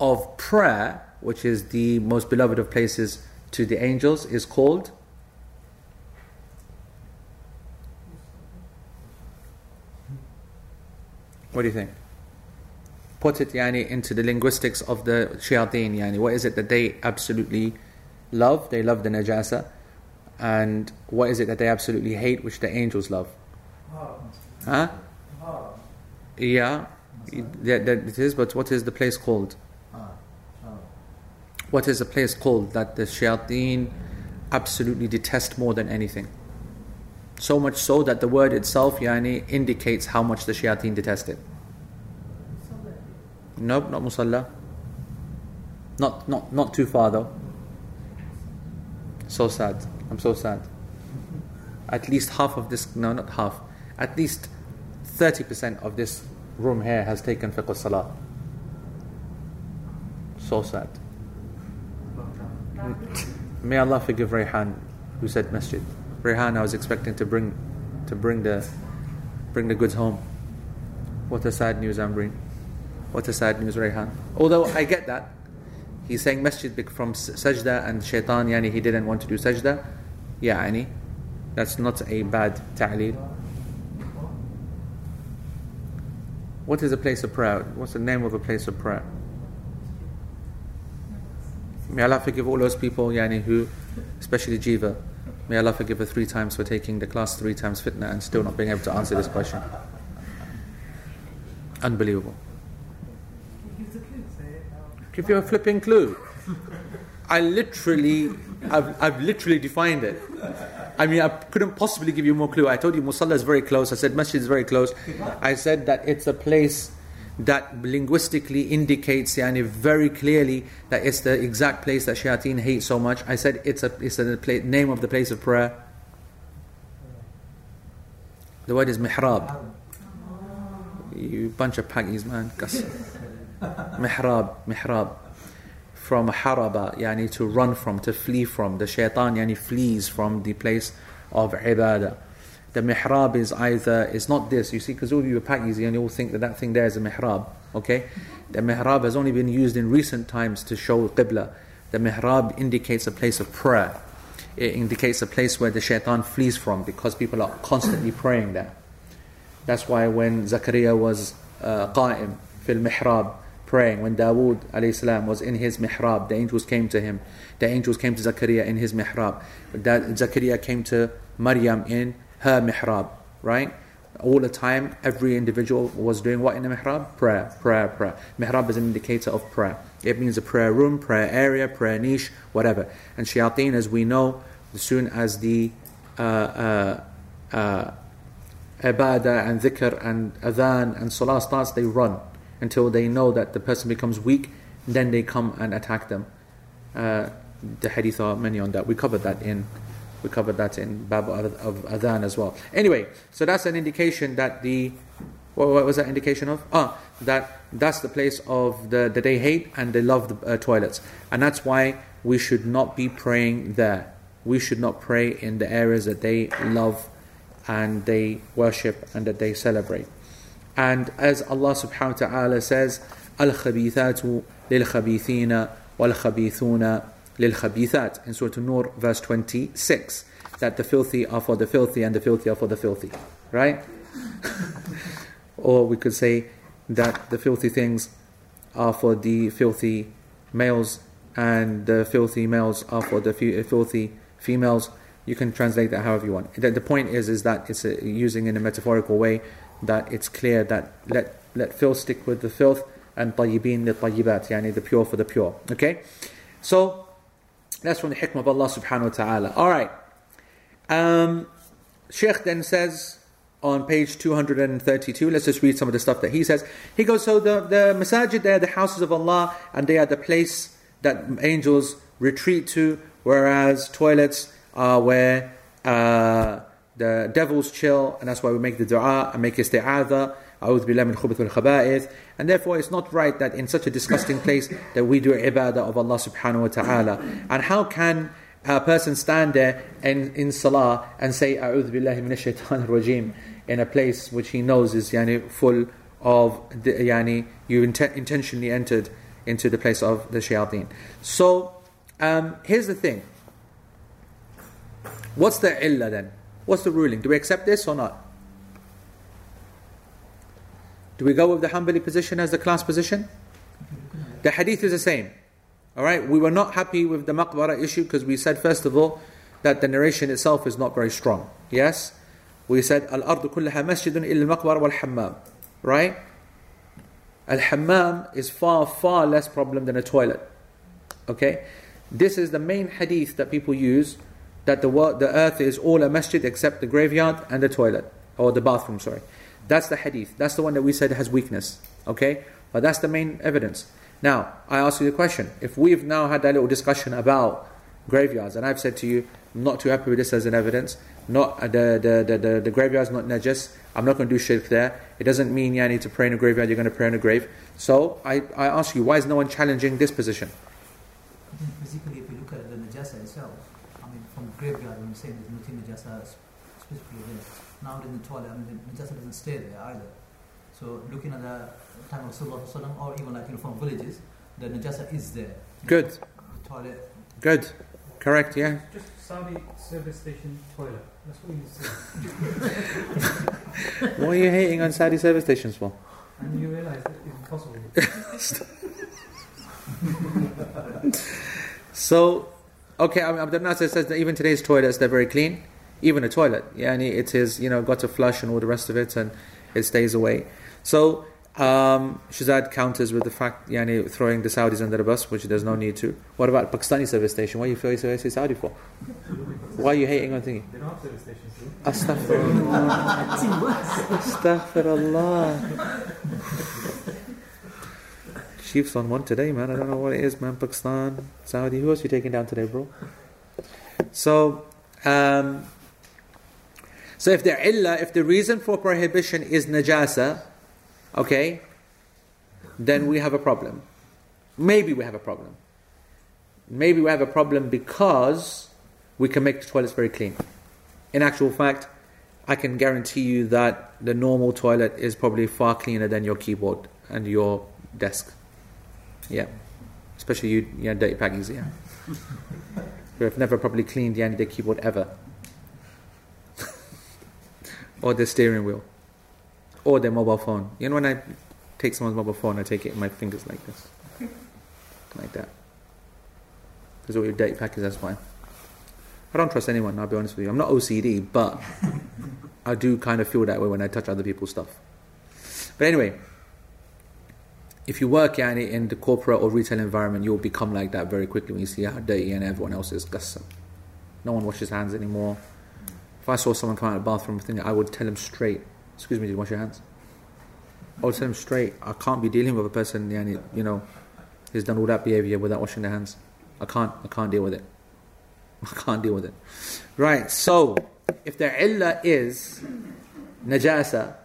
of prayer, which is the most beloved of places to the angels, is called. What do you think? Put it yani, into the linguistics of the shayateen. Yani. What is it that they absolutely love? They love the najasa. And what is it that they absolutely hate, which the angels love? Huh? Yeah, that, that it is, but what is the place called? What is the place called that the shayateen absolutely detest more than anything? So much so that the word itself, yani, indicates how much the shayateen detest it. Nope, not musalla. Not, not, not too far though. So sad. I'm so sad. at least half of this, no, not half, at least 30% of this room here has taken fiqh salah. So sad. May Allah forgive Rayhan who said masjid. Rayhan I was expecting to bring to bring the bring the goods home. What a sad news Amreen. What a sad news Rayhan. Although I get that. He's saying masjid from sajda and shaitan yani he didn't want to do sajda. Yeah, yani. That's not a bad ta'leel. What is a place of prayer? What's the name of a place of prayer? May Allah forgive all those people, yani, who, especially Jiva, may Allah forgive her three times for taking the class three times fitna and still not being able to answer this question. Unbelievable. Give you a flipping clue. I literally, I've, I've literally defined it. I mean, I couldn't possibly give you more clue. I told you Musalla is very close. I said Masjid is very close. I said that it's a place that linguistically indicates yani, very clearly that it's the exact place that shayateen hate so much. I said it's a it's the name of the place of prayer. The word is mihrab. You bunch of paggies, man. Mihrab, mihrab. From haraba, yani to run from, to flee from. The shaitan yani flees from the place of ibadah the mihrab is either, it's not this, you see, because all of you are Pakis, you all think that that thing there is a mihrab, okay? The mihrab has only been used in recent times to show qibla. The mihrab indicates a place of prayer. It indicates a place where the shaitan flees from because people are constantly praying there. That's why when Zakaria was uh, qa'im fil mihrab, praying, when Dawood alayhi was in his mihrab, the angels came to him. The angels came to Zakaria in his mihrab. That Zakaria came to Maryam in her mihrab, right? All the time, every individual was doing what in the mihrab? Prayer, prayer, prayer. Mihrab is an indicator of prayer. It means a prayer room, prayer area, prayer niche, whatever. And shayateen, as we know, as soon as the uh, uh, uh, ibadah and dhikr and adhan and salah starts, they run until they know that the person becomes weak, then they come and attack them. Uh, the hadith are many on that. We covered that in we covered that in Bab of Adhan as well. Anyway, so that's an indication that the what, was that indication of? Ah, that that's the place of the that they hate and they love the uh, toilets, and that's why we should not be praying there. We should not pray in the areas that they love and they worship and that they celebrate. And as Allah subhanahu wa ta'ala says, Al-khabithatu lil-khabithina wal-khabithuna lil-khabithat in Surah An-Nur verse 26 that the filthy are for the filthy and the filthy are for the filthy, right? or we could say that the filthy things are for the filthy males and the filthy males are for the filthy females. You can translate that however you want. The, point is, is that it's uh, using in a metaphorical way that it's clear that let let filth stick with the filth and tayyibin the tayyibat yani the pure for the pure okay so that's from the hikmah of Allah subhanahu wa ta'ala. Alright. Um, Sheikh then says on page 232, let's just read some of the stuff that he says. He goes, So the, the masajid, they are the houses of Allah and they are the place that angels retreat to, whereas toilets are where uh, the devils chill, and that's why we make the dua and make isti'adha أعوذ بالله من خبث الخبائث and therefore it's not right that in such a disgusting place that we do ibadah of Allah subhanahu wa ta'ala and how can a person stand there in, in salah and say أعوذ بالله من الشيطان الرجيم in a place which he knows is yani, full of the, yani, you int- intentionally entered into the place of the shayateen so um, here's the thing what's the illah then What's the ruling do we accept this or not do we go with the Hanbali position as the class position? The hadith is the same. Alright, we were not happy with the maqbara issue because we said, first of all, that the narration itself is not very strong. Yes? We said, Al ardu kullaha masjidun illa maqbara wal hammam. Right? Al hammam is far, far less problem than a toilet. Okay? This is the main hadith that people use that the, world, the earth is all a masjid except the graveyard and the toilet, or the bathroom, sorry. That's the hadith. That's the one that we said has weakness. Okay? But that's the main evidence. Now, I ask you the question. If we've now had that little discussion about graveyards, and I've said to you, I'm not too happy with this as an evidence, not uh, the, the, the, the, the graveyard is not najas. I'm not going to do shirk there. It doesn't mean yeah, I need to pray in a graveyard, you're going to pray in a grave. So I, I ask you, why is no one challenging this position? I think physically, if you look at the najasa itself, I mean, from graveyard, when you're saying there's nothing najasa specifically there. Now toilet, I mean, the najasa doesn't stay there either. So looking at the time of Sallallahu Alaihi Wasallam, or even like you know, from villages, the najasa is there. Good, The toilet. good, correct, yeah. Just Saudi service station toilet. That's what you see. What are you hating on Saudi service stations for? And you realise that it's impossible. So, okay, I mean, Abdul Nasser says that even today's toilets, they're very clean. Even a toilet, yeah, and it is, you know, got to flush and all the rest of it, and it stays away. So, um, Shazad counters with the fact, yani, throwing the Saudis under the bus, which there's no need to. What about Pakistani service station? Why are you throwing service Saudi for? Why are you hating on thingy? They don't have service stations, Astaghfirullah. It's even worse. Astaghfirullah. Chiefs on one today, man. I don't know what it is, man. Pakistan, Saudi. Who else you taking down today, bro? So, um, so if the illah, if the reason for prohibition is najasa, okay, then we have a problem. Maybe we have a problem. Maybe we have a problem because we can make the toilets very clean. In actual fact, I can guarantee you that the normal toilet is probably far cleaner than your keyboard and your desk. Yeah. Especially you, yeah, dirty packies, yeah. Who have never probably cleaned yeah, their keyboard ever. Or the steering wheel. Or their mobile phone. You know when I take someone's mobile phone, I take it in my fingers like this. Like that. Because all your dirty packies, that's fine. I don't trust anyone, I'll be honest with you. I'm not OCD, but I do kind of feel that way when I touch other people's stuff. But anyway, if you work yani, in the corporate or retail environment, you'll become like that very quickly when you see how dirty and everyone else is. No one washes hands anymore. If I saw someone come out of the bathroom, thing, I would tell him straight, "Excuse me, did you wash your hands?" I would tell him straight. I can't be dealing with a person, yani, you know, who's done all that behavior without washing their hands. I can't. I can't deal with it. I can't deal with it. Right. So, if the illah is najasa,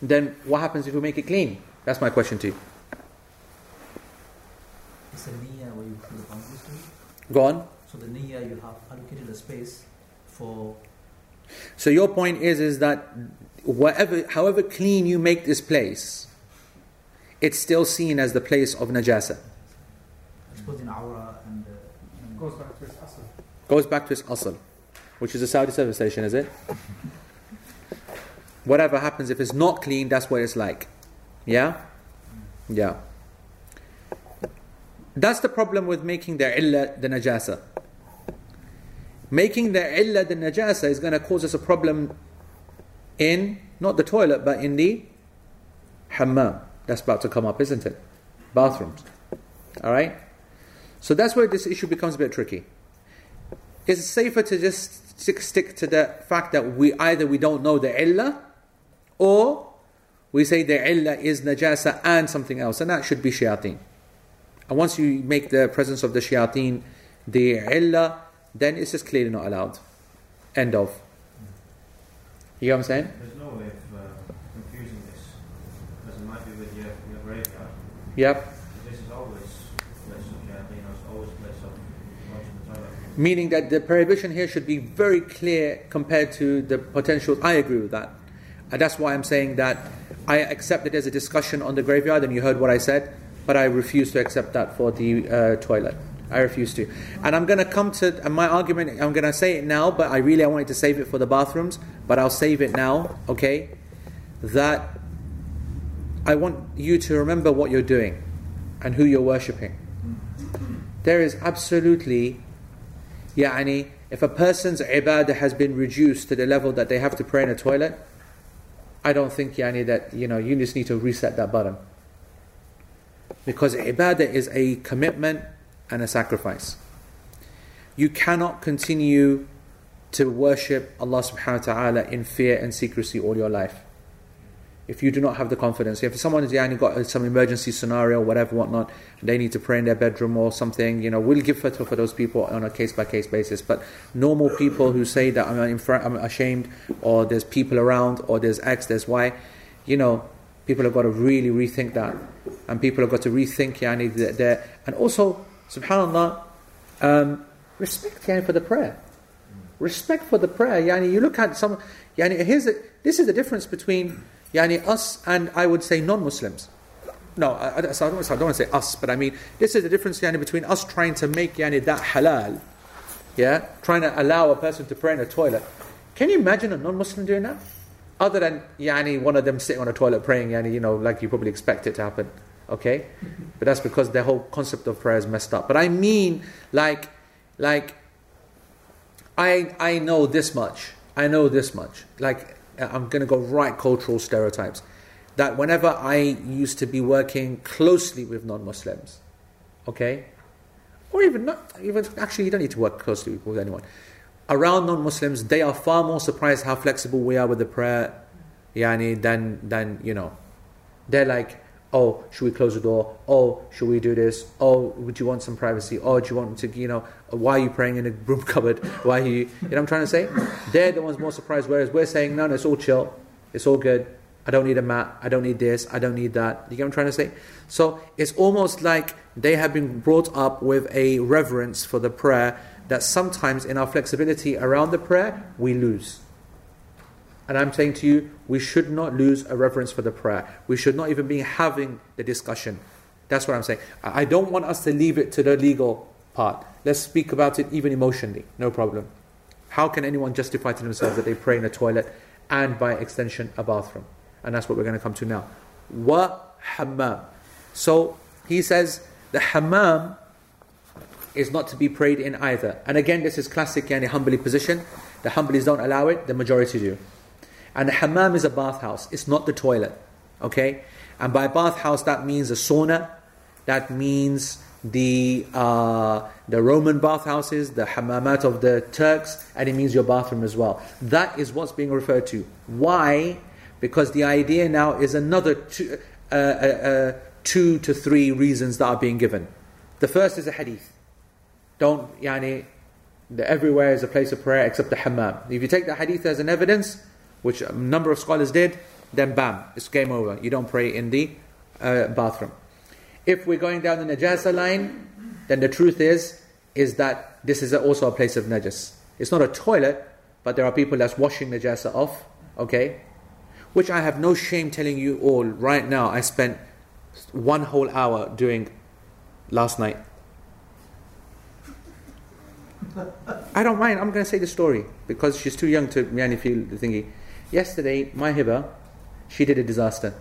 then what happens if we make it clean? That's my question to you. It's a niyyah where you put the boundaries to it. Go on. So the niyyah, you have allocated a space for So your point is is that whatever, however clean you make this place, it's still seen as the place of najasa. and, uh, and Goes back to its asl. Goes back to its asl, which is a Saudi service station, is it? Whatever happens, if it's not clean, that's what it's like. Yeah? Yeah. That's the problem with making the illah the najasa. Making the illah the najasa is going to cause us a problem in, not the toilet, but in the hammam. That's about to come up, isn't it? Bathrooms. Alright? So that's where this issue becomes a bit tricky. It's safer to just stick, stick to the fact that we either we don't know the illah or we say the illah is najasa and something else, and that should be shayateen. And once you make the presence of the shayateen the illah, then it's just clearly not allowed. End of. You know what I'm saying? There's no way of uh, confusing this, because it might be with your, your graveyard. Yep. This is always place of always place of. Meaning that the prohibition here should be very clear compared to the potential. I agree with that. And that's why I'm saying that I accept that there's a discussion on the graveyard, and you heard what I said, but I refuse to accept that for the uh, toilet. I refuse to. And I'm going to come to and my argument, I'm going to say it now, but I really I wanted to save it for the bathrooms, but I'll save it now, okay? That I want you to remember what you're doing and who you're worshipping. There is absolutely Yani, if a person's ibadah has been reduced to the level that they have to pray in a toilet, I don't think yani, that you know you just need to reset that button. Because ibadah is a commitment and a sacrifice. You cannot continue to worship Allah subhanahu wa ta'ala in fear and secrecy all your life. if you do not have the confidence. If someone has yani, got some emergency scenario, whatever, whatnot, they need to pray in their bedroom or something, you know, we'll give fatwa for those people on a case by case basis. But normal people who say that I'm, front, I'm ashamed, or there's people around, or there's X, there's Y, you know, people have got to really rethink that. And people have got to rethink, yani, their, and also, subhanAllah, um, respect yani, for the prayer. Respect for the prayer. Yani, you look at some, yani, here's a, this is the difference between Yani us and I would say non-Muslims. No, I, I, don't, I, don't, want to say us, but I mean this is the difference yani, between us trying to make yani, that halal, yeah, trying to allow a person to pray in a toilet. Can you imagine a non-Muslim doing that? Other than yani, one of them sitting on a toilet praying, yani, you know, like you probably expect it to happen. Okay, but that's because their whole concept of prayer is messed up. But I mean, like, like, I I know this much. I know this much. Like I'm to go right cultural stereotypes. That whenever I used to be working closely with non Muslims, okay, or even not, even actually, you don't need to work closely with anyone. Around non Muslims, they are far more surprised how flexible we are with the prayer, yani, than, than you know. They're like, oh, should we close the door? Oh, should we do this? Oh, would you want some privacy? Oh, do you want to, you know, why are you praying in a broom cupboard? Why are you, you know what I'm trying to say? They're the ones more surprised, whereas we're saying, no, no, it's all chill. It's all good. I don't need a mat. I don't need this. I don't need that. You get what I'm trying to say? So it's almost like they have been brought up with a reverence for the prayer that sometimes in our flexibility around the prayer, we lose. And I'm saying to you, we should not lose a reverence for the prayer. We should not even be having the discussion. That's what I'm saying. I don't want us to leave it to the legal part. Let's speak about it even emotionally. No problem. How can anyone justify to themselves that they pray in a toilet and by extension a bathroom? And that's what we're going to come to now. Wa hammam. So he says the hammam is not to be prayed in either. And again, this is classic yani Hanbali position. The Hanbalis don't allow it, the majority do. And the hammam is a bathhouse, it's not the toilet. Okay? And by bathhouse, that means a sauna, that means the uh, the Roman bathhouses, the hammamat of the Turks, and it means your bathroom as well. That is what's being referred to. Why? Because the idea now is another two, uh, uh, uh, two to three reasons that are being given. The first is a hadith. Don't, yani, the, everywhere is a place of prayer except the hammam. If you take the hadith as an evidence, which a number of scholars did, then bam, it's game over. You don't pray in the uh, bathroom. If we're going down the najasa line, then the truth is, is that this is also a place of najas. It's not a toilet, but there are people that's washing najasa off, okay? Which I have no shame telling you all right now. I spent one whole hour doing last night. I don't mind. I'm going to say the story because she's too young to really feel the thingy. Yesterday, my hiba, she did a disaster.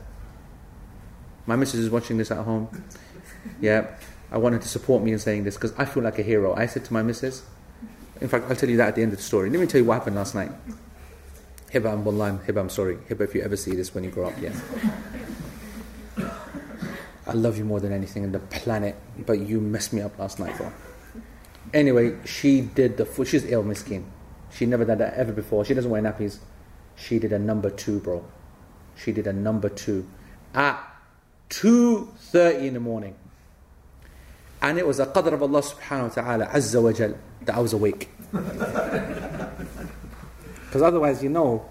My missus is watching this at home. Yeah, I wanted to support me in saying this because I feel like a hero. I said to my missus, in fact, I'll tell you that at the end of the story. Let me tell you what happened last night. Hiba, I'm Hiba, I'm sorry. Hiba, if you ever see this when you grow up, yeah. I love you more than anything in the planet, but you messed me up last night, bro. Anyway, she did the. She's ill, miskin. She never done that ever before. She doesn't wear nappies. She did a number two, bro. She did a number two at 2.30 in the morning. And it was a qadr of Allah subhanahu wa ta'ala, azza wa jal, that I was awake. Because otherwise, you know,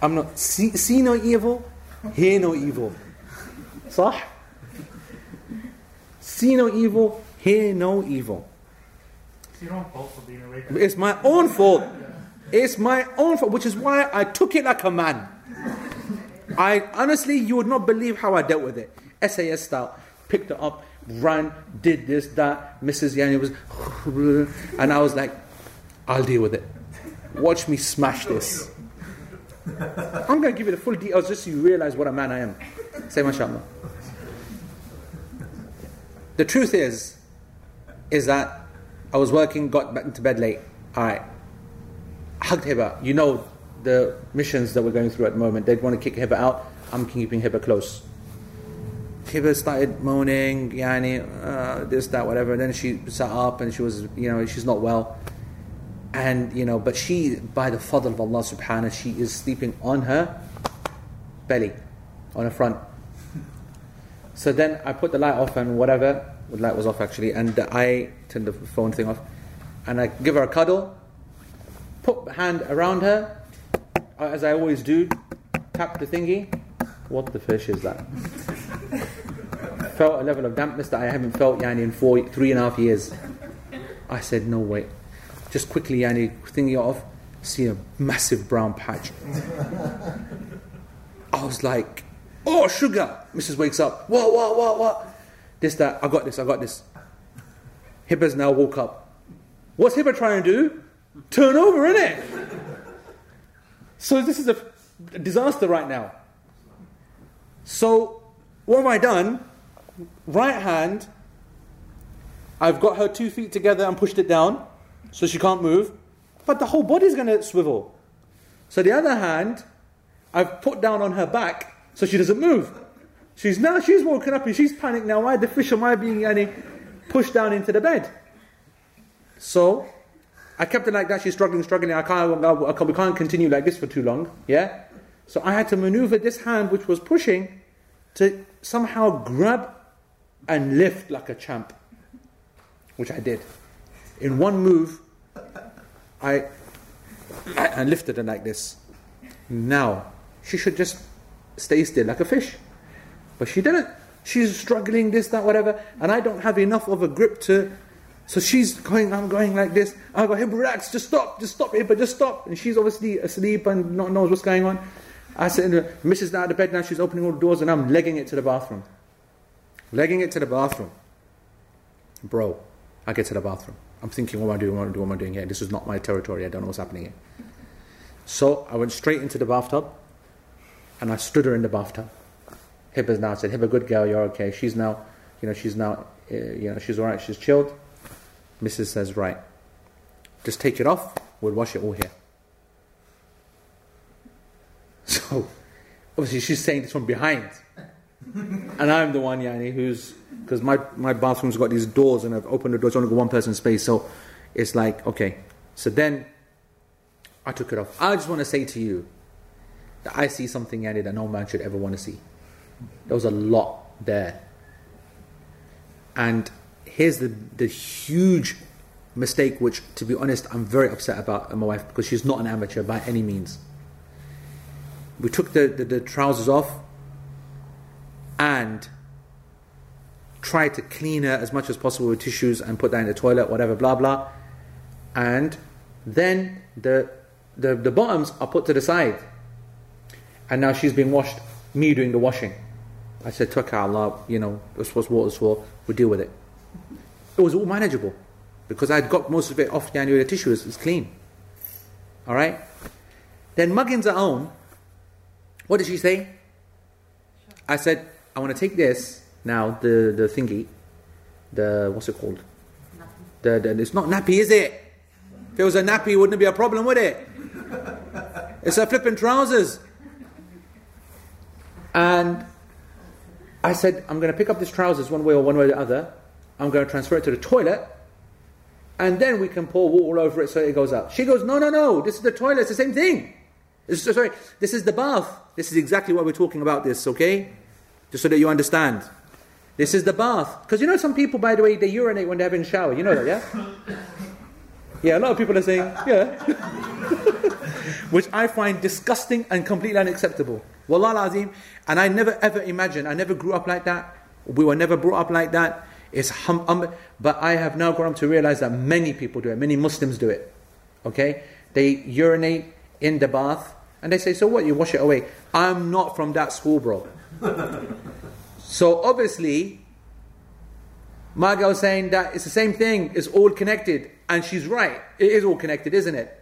I'm not, see, see no evil, hear no evil. Sah? See no evil, hear no evil. It's your own fault for being awake. It's my own fault. It's my own fault, which is why I took it like a man. I honestly, you would not believe how I dealt with it. SAS style. Picked it up, ran, did this, that. Mrs. Yani was, and I was like, I'll deal with it. Watch me smash this. I'm going to give you the full details just so you realize what a man I am. Say mashallah. The truth is, is that I was working, got back into bed late. All right, hugged Hiba. You know the missions that we're going through at the moment. They'd want to kick Hiba out. I'm keeping Hiba close. Hiba started moaning, yani, uh, this, that, whatever. And then she sat up and she was, you know, she's not well. And, you know, but she, by the fadl of Allah subhanahu, she is sleeping on her belly. on the front. So then I put the light off and whatever, the light was off actually, and I turned the phone thing off, and I give her a cuddle, put hand around her, uh, as I always do, tap the thingy. What the fish is that? felt a level of dampness that I haven't felt yani in four, three and a half years. I said, no way. Just quickly, yani, thingy off, see a massive brown patch. I was like, oh, sugar. Mrs. wakes up. What, what, what, what? This, that. I got this, I got this. Hiba's now woke up. What's Hibba trying to do? Turn over, it? So this is a, a disaster right now. So, what have I done? Right hand, I've got her two feet together and pushed it down so she can't move, but the whole body's going to swivel. So, the other hand, I've put down on her back so she doesn't move. She's now she's woken up and she's panicked now. Why the fish am I being any pushed down into the bed? So I kept it like that. She's struggling, struggling. I can't, I can't, we can't continue like this for too long. Yeah. So I had to maneuver this hand, which was pushing, to somehow grab and lift like a champ, which I did. In one move, I, I lifted her like this. Now she should just stay still like a fish. But she didn't. She's struggling, this, that, whatever, and I don't have enough of a grip to. So she's going, I'm going like this. I go, hey, relax, just stop, just stop, but just stop. And she's obviously asleep and not knows what's going on. I said, Mrs. out of bed now, she's opening all the doors, and I'm legging it to the bathroom. Legging it to the bathroom. Bro, I get to the bathroom. I'm thinking, what am I doing? What am I doing? What am I doing here? This is not my territory. I don't know what's happening here. So I went straight into the bathtub and I stood her in the bathtub. Hiba's now said, Hibba, good girl, you're okay. She's now, you know, she's now, uh, you know, she's all right, she's chilled. Mrs. says, right, just take it off, we'll wash it all here. So, obviously she's saying this from behind. and I'm the one, Yani, who's, because my, my bathroom's got these doors and I've opened the doors, only got one person space, so it's like, okay. So then, I took it off. I just want to say to you, that I see something in it that no man should ever want to see. There was a lot there. And here's the, the huge mistake, which, to be honest, I'm very upset about my wife because she's not an amateur by any means. We took the, the, the trousers off and tried to clean her as much as possible with tissues and put that in the toilet, whatever, blah, blah. And then the, the, the bottoms are put to the side and now she's being washed, me doing the washing. I said, Tuck Allah, you know, that's what water's for, we'll deal with it. It was all manageable because I'd got most of it off yani, the tissue, it's, clean. Alright? Then muggins at home, what did she say? I said, I want to take this now, the, the thingy, the, what's it called? The, the, it's not nappy, is it? If it was a nappy, wouldn't it be a problem, would it? It's a flipping trousers. And I said, I'm going to pick up this trousers one way or one way or the other. I'm going to transfer it to the toilet. And then we can pour water all over it so it goes out. She goes, No, no, no. This is the toilet. It's the same thing. This is, sorry, this is the bath. This is exactly what we're talking about, this, okay? Just so that you understand. This is the bath. Because you know, some people, by the way, they urinate when they're having a shower. You know that, yeah? Yeah, a lot of people are saying, yeah. Which I find disgusting and completely unacceptable. Wallah azim. And I never ever imagined, I never grew up like that. We were never brought up like that. It's hum, um, but I have now grown to realize that many people do it. Many Muslims do it. Okay? They urinate in the bath and they say, So what? You wash it away. I'm not from that school, bro. so obviously, my girl saying that it's the same thing, it's all connected. And she's right. It is all connected, isn't it?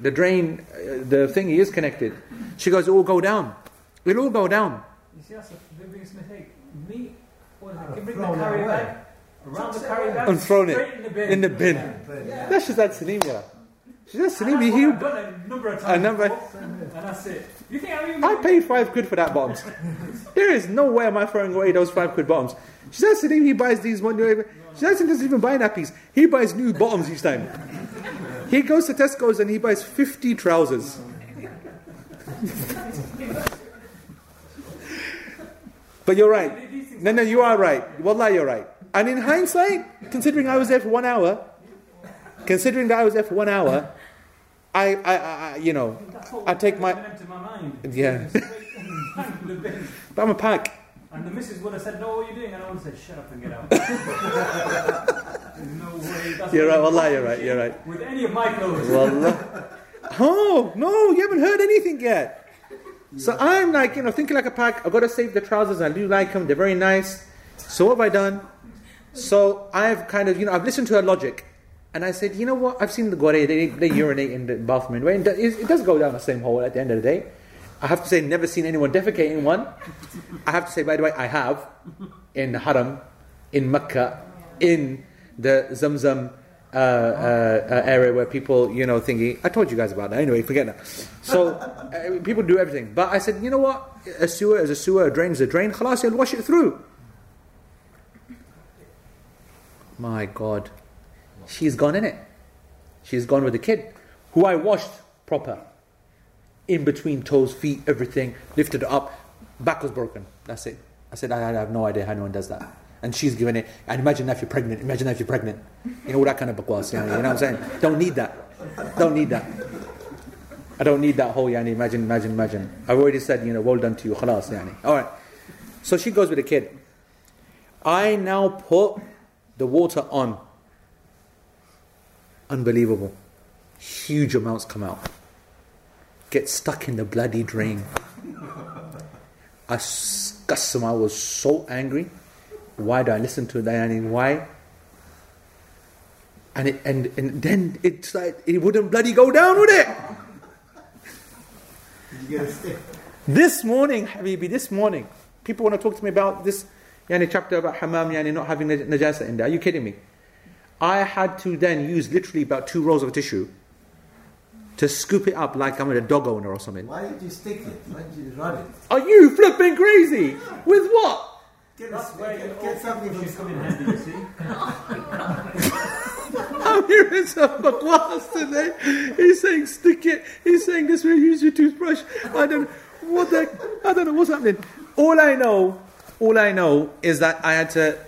The drain, uh, the thingy is connected. She goes, It will go down. It'll all go down. You see, that's the biggest mistake. Me, what is it? Can bring the carry bag around the carry bag And thrown it in the bin. in the bin. Yeah. That's just that Salimia. She's that And that's Salimi. He, I've done a number of times. A number- and that's it. You think I even I paid five quid for that bombs. There is no way am I throwing away those five quid bombs. She says Salim he buys these one She doesn't doesn't even buy nappies. He buys new bottoms each time. He goes to Tesco's and he buys 50 trousers. But you're right. No, no, you are right. Wallah, you're right. And in hindsight, considering I was there for one hour, considering that I was there for one hour, I, I, I you know, I take my, my. Yeah. Straight in front of the bin. but I'm a pack. And the missus would have said, No, what are you doing? And I would have said, Shut up and get out. No way. That's You're right, wallah, you're right, you're right. With any of my clothes. Wallah. Oh, no, you haven't heard anything yet. So I'm like, you know, thinking like a pack. I've got to save the trousers. I do like them. They're very nice. So what have I done? So I've kind of, you know, I've listened to her logic. And I said, you know what? I've seen the gore, they, they urinate in the bathroom anyway. And it, does go down the same hole at the end of the day. I have to say, never seen anyone defecate in one. I have to say, by the way, I have in the Haram, in Mecca, in the Zamzam uh, uh, uh, area where people, you know, thinking, I told you guys about that. Anyway, forget that. So uh, people do everything. But I said, you know what? A sewer is a sewer, a drain is a drain. Khalas, you'll wash it through. My God. She's gone in it. She's gone with the kid, who I washed proper. In between toes, feet, everything, lifted up. Back was broken. That's it. I said, I, I have no idea how anyone does that. And she's giving it, and imagine if you're pregnant, imagine if you're pregnant. You know, that kind of bakwas, you know, what I'm saying? Don't need that. Don't need that. I don't need that whole, yani, imagine, imagine, imagine. I've already said, you know, well done to you, khalas, yani. Alright. So she goes with the kid. I now put the water on. Unbelievable. Huge amounts come out. Get stuck in the bloody drain. I Qasam, I was so angry. Why do I listen to Diane? Why? And it, and and then it's like it wouldn't bloody go down, would it? Did you get a stick? This morning, Habibi, this morning, people want to talk to me about this yani, chapter about hammam yani, not having naj- najasa in there. Are you kidding me? I had to then use literally about two rolls of tissue to scoop it up like I'm a dog owner or something. Why did you stick it? Why did you run it? Are you flipping crazy? With what? Get, a That's stick, where get, get something from should come in somewhere. handy, you see. I'm hearing some bakwas today. He's saying stick it. He's saying this way, use your toothbrush. I don't what the I don't know what's happening. All I know, all I know is that I had to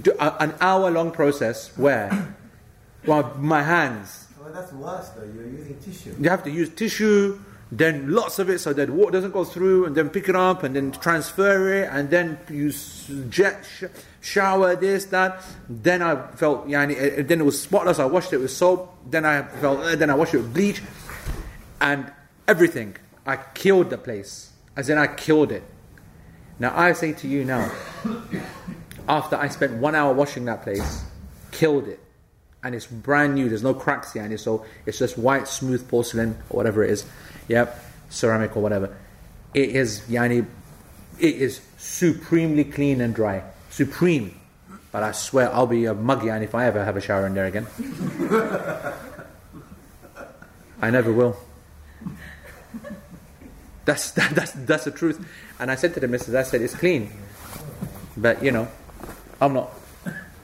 do a, an hour long process where well my hands Well, that's worse though. You're using tissue. you have to use tissue, then lots of it so that water doesn't go through, and then pick it up, and then transfer it, and then you jet sh- shower this that. Then I felt, yeah, then it was spotless. I washed it with soap. Then I felt, uh, then I washed it with bleach, and everything. I killed the place, as in I killed it. Now I say to you now, after I spent one hour washing that place, killed it and it's brand new. There's no cracks here, and so it's just white, smooth porcelain or whatever it is. Yep, ceramic or whatever. It is, yani, it is supremely clean and dry. Supreme. But I swear I'll be a muggy and if I ever have a shower in there again. I never will. That's, that, that's, that's the truth. And I said to the missus, I said, it's clean. But, you know, I'm not.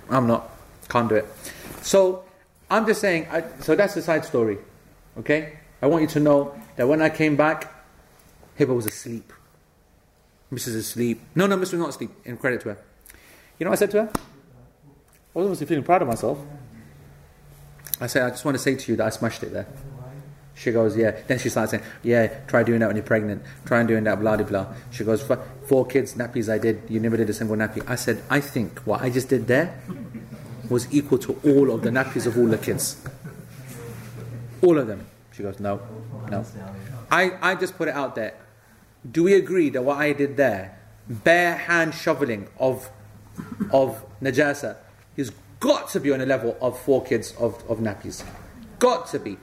I'm not. Can't do it. So, I'm just saying, I, so that's the side story. Okay? I want you to know that when I came back, Hiba was asleep. Mrs. asleep. No, no, Mrs. was not asleep. In credit to her. You know what I said to her? I was obviously feeling proud of myself. I said, I just want to say to you that I smashed it there. She goes, yeah. Then she starts saying, yeah, try doing that when you're pregnant. Try doing that, blah, blah, blah. She goes, four kids, nappies I did. You never did a single nappy. I said, I think what I just did there was equal to all of the nappies of all the kids. All of them. Goes, no, no. I, I just put it out there. Do we agree that what I did there, bare hand shoveling of, of najasa, is got to be on a level of four kids of, of nappies? Got to be.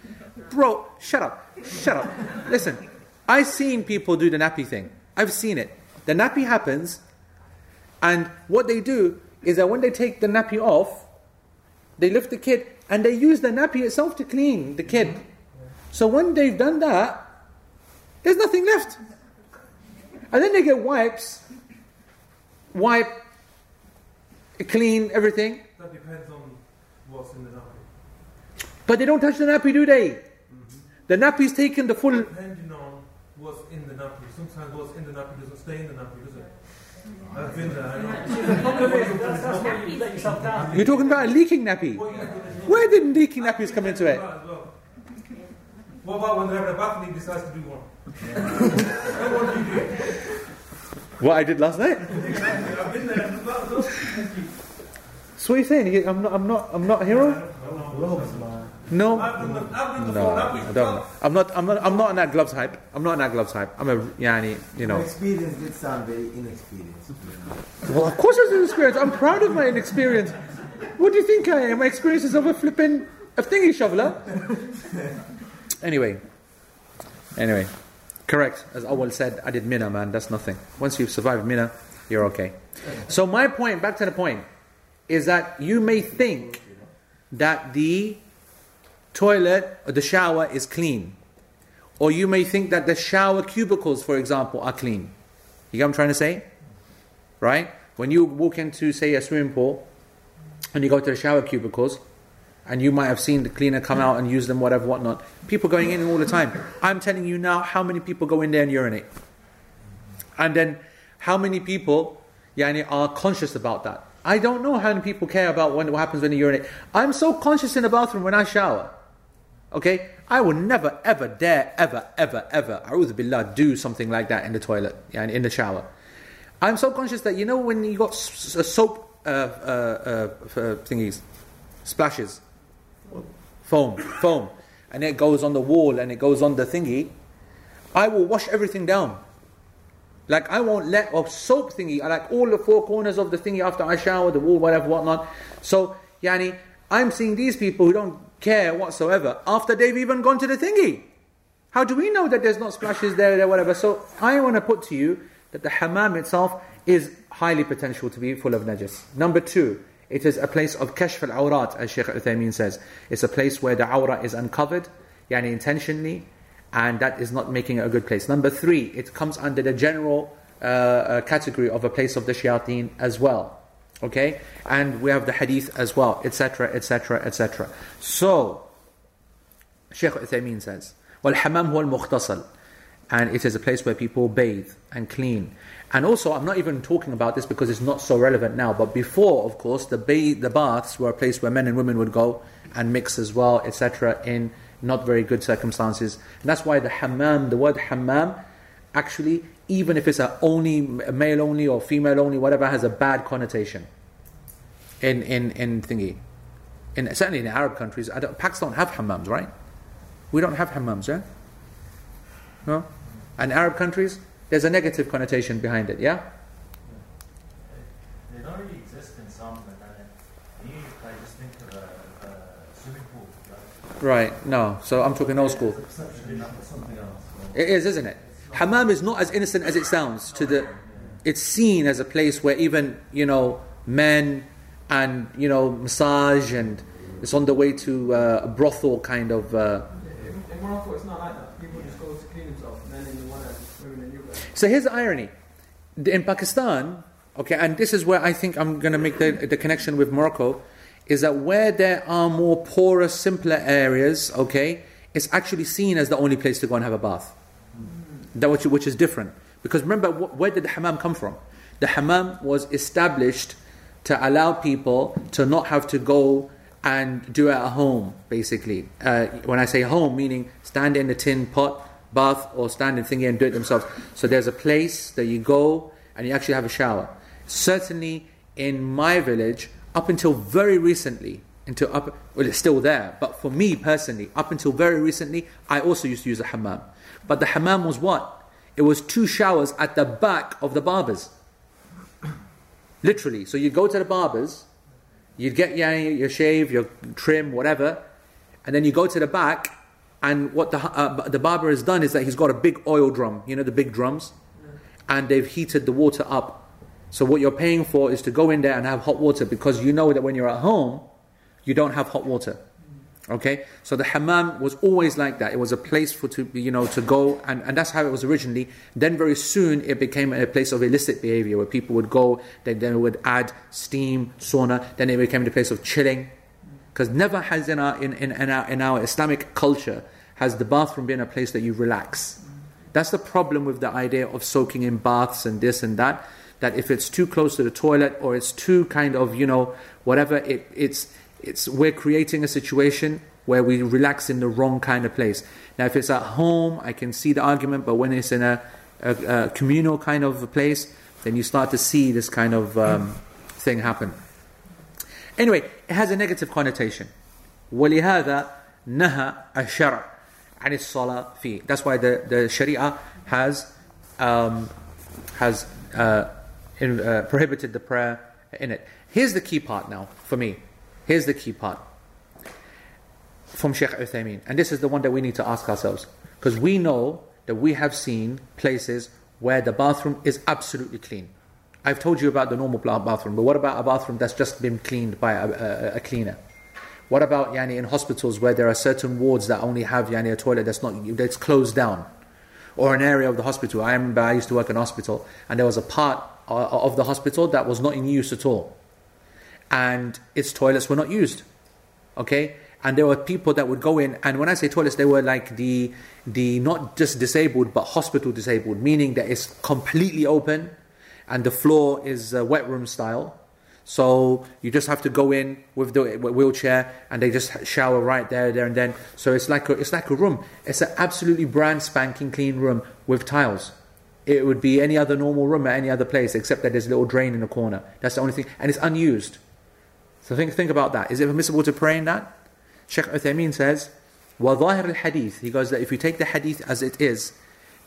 Bro, shut up. Shut up. Listen, I've seen people do the nappy thing. I've seen it. The nappy happens, and what they do is that when they take the nappy off, they lift the kid and they use the nappy itself to clean the kid. So when they've done that, there's nothing left. And then they get wipes, wipe, clean everything, That depends on what's in the nappy. but they don't touch the nappy, do they? Mm-hmm. The nappy's taken the full. Depending on what's in the nappy. Sometimes what's in the nappy doesn't stay in the nappy, does it? I've been there. I know. The problem is, that's, that's you let yourself down. You're talking about a leaking nappy. Where did leaking nappies come into it? As. What about when they're having a bath and he decides to do one? Then what do you do? What I did last night. I've been there. as well. So what are you saying? I'm not. I'm not. I'm not a hero. No. I've been the, I've been the No. I don't. I'm not. I'm not. I'm not on that gloves hype. I'm not on that gloves hype. I'm a yani. You know. Experience did sound very inexperienced. Well, of course, it's an experience. I'm proud of my inexperience. What do you think I am? My experience is of a flipping a thingy shoveler. anyway, anyway, correct. As Awal said, I did Mina, man. That's nothing. Once you've survived Mina, you're okay. So my point, back to the point, is that you may think that the toilet or the shower is clean, or you may think that the shower cubicles, for example, are clean. You get what I'm trying to say? right? When you walk into, say, a swimming pool and you go to the shower cubicles, and you might have seen the cleaner come out and use them, whatever, whatnot. People going in all the time. I'm telling you now how many people go in there and urinate. And then how many people yani, are conscious about that. I don't know how many people care about when, what happens when you urinate. I'm so conscious in the bathroom when I shower. Okay? I will never, ever dare, ever, ever, ever, a'udhu billah, do something like that in the toilet, yani, in the shower. I'm so conscious that you know when you got soap uh, uh, uh, uh, thingies, splashes, foam, foam, and it goes on the wall and it goes on the thingy. I will wash everything down. Like I won't let a soap thingy, I like all the four corners of the thingy after I shower, the wall, whatever, whatnot. So, yani, I'm seeing these people who don't care whatsoever after they've even gone to the thingy. How do we know that there's not splashes there, there, whatever? So I want to put to you that the hammam itself is highly potential to be full of najis. Number two, it is a place of kashf al-awrat, as Shaykh Uthaymeen says. It's a place where the awra is uncovered, yani intentionally, and that is not making it a good place. Number three, it comes under the general uh, uh, category of a place of the shayateen as well. Okay? And we have the hadith as well, etc., etc., etc. So, Shaykh Uthaymeen says, وَالْحَمَامُ هُوَ الْمُخْتَصَلِ And it is a place where people bathe and clean. and also, I'm not even talking about this because it's not so relevant now, but before, of course, the, ba- the baths were a place where men and women would go and mix as well, etc., in not very good circumstances. And that's why the hammam, the word hammam, actually, even if it's a only a male only or female only, whatever, has a bad connotation in in in thingy. In certainly in Arab countries, I don't, Pakistan have hammams, right? We don't have hammams, yeah? No? And Arab countries, there's a negative connotation behind it, yeah? They don't really exist in you I just think of a, a swimming pool. Right? Right, no. So I'm talking old school. Perception of something else. It is, isn't it? Hammam is not as innocent as it sounds to the it's seen as a place where even, you know, men and, you know, massage and it's on the way to uh, a brothel kind of uh, In, in Morocco, it's not like that. People just go to clean themselves, men in the one end, women in the other. So here's the irony. In Pakistan, okay, and this is where I think I'm going to make the, the connection with Morocco, is that where there are more poorer, simpler areas, okay, it's actually seen as the only place to go and have a bath. That which, which is different. Because remember, wh- where did the hammam come from? The hammam was established to allow people to not have to go and do it at home, basically. Uh, when I say home, meaning stand in a tin pot, bath, or stand in thingy and do it themselves. So there's a place that you go and you actually have a shower. Certainly in my village, up until very recently, until up, well, it's still there, but for me personally, up until very recently, I also used to use a hammam. But the hammam was what? It was two showers at the back of the barbers. Literally. So you'd go to the barbers, you'd get your, your shave, your trim, whatever, and then you go to the back, and what the, uh, the barber has done is that he's got a big oil drum, you know, the big drums, and they've heated the water up. So what you're paying for is to go in there and have hot water because you know that when you're at home, you don't have hot water. Okay, so the hammam was always like that. It was a place for to you know to go, and, and that's how it was originally. Then very soon it became a place of illicit behavior where people would go, they then would add steam, sauna. Then it became the place of chilling, because never has in our in, in, in our in our Islamic culture has the bathroom been a place that you relax. That's the problem with the idea of soaking in baths and this and that. that if it's too close to the toilet or it's too kind of, you know, whatever, it, it's, it's, we're creating a situation where we relax in the wrong kind of place. Now, if it's at home, I can see the argument, but when it's in a, a, a communal kind of place, then you start to see this kind of um, thing happen. Anyway, it has a negative connotation. ولهذا نهى الشرع عن الصلاة فيه. That's why the, the Sharia has um, has uh, in, uh, prohibited the prayer in it. Here's the key part now for me. Here's the key part from Sheikh Uthaymeen. And this is the one that we need to ask ourselves. Because we know that we have seen places where the bathroom is absolutely clean. I've told you about the normal bathroom, but what about a bathroom that's just been cleaned by a, a, a cleaner? What about yani, in hospitals where there are certain wards that only have yani, a toilet that's not that's closed down? Or an area of the hospital. I remember I used to work in a hospital and there was a part uh, of the hospital that was not in use at all. And its toilets were not used. Okay? and there were people that would go in and when i say toilets they were like the the not just disabled but hospital disabled meaning that it's completely open and the floor is uh, wet room style. So you just have to go in with the wheelchair, and they just shower right there, there, and then. So it's like a, it's like a room. It's an absolutely brand spanking clean room with tiles. It would be any other normal room at any other place, except that there's a little drain in the corner. That's the only thing, and it's unused. So think think about that. Is it permissible to pray in that? Sheikh Uthaymeen says, "Wadahir al-hadith." He goes that if you take the hadith as it is,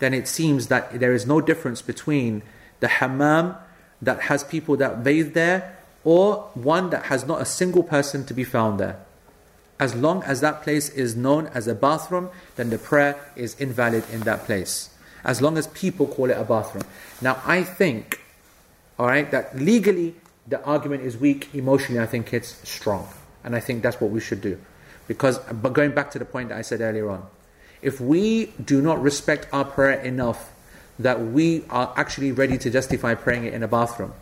then it seems that there is no difference between the hammam that has people that bathe there or one that has not a single person to be found there. As long as that place is known as a bathroom, then the prayer is invalid in that place. As long as people call it a bathroom. Now, I think, all right, that legally the argument is weak, emotionally, I think it's strong. And I think that's what we should do. Because, but going back to the point that I said earlier on, if we do not respect our prayer enough that we are actually ready to justify praying it in a bathroom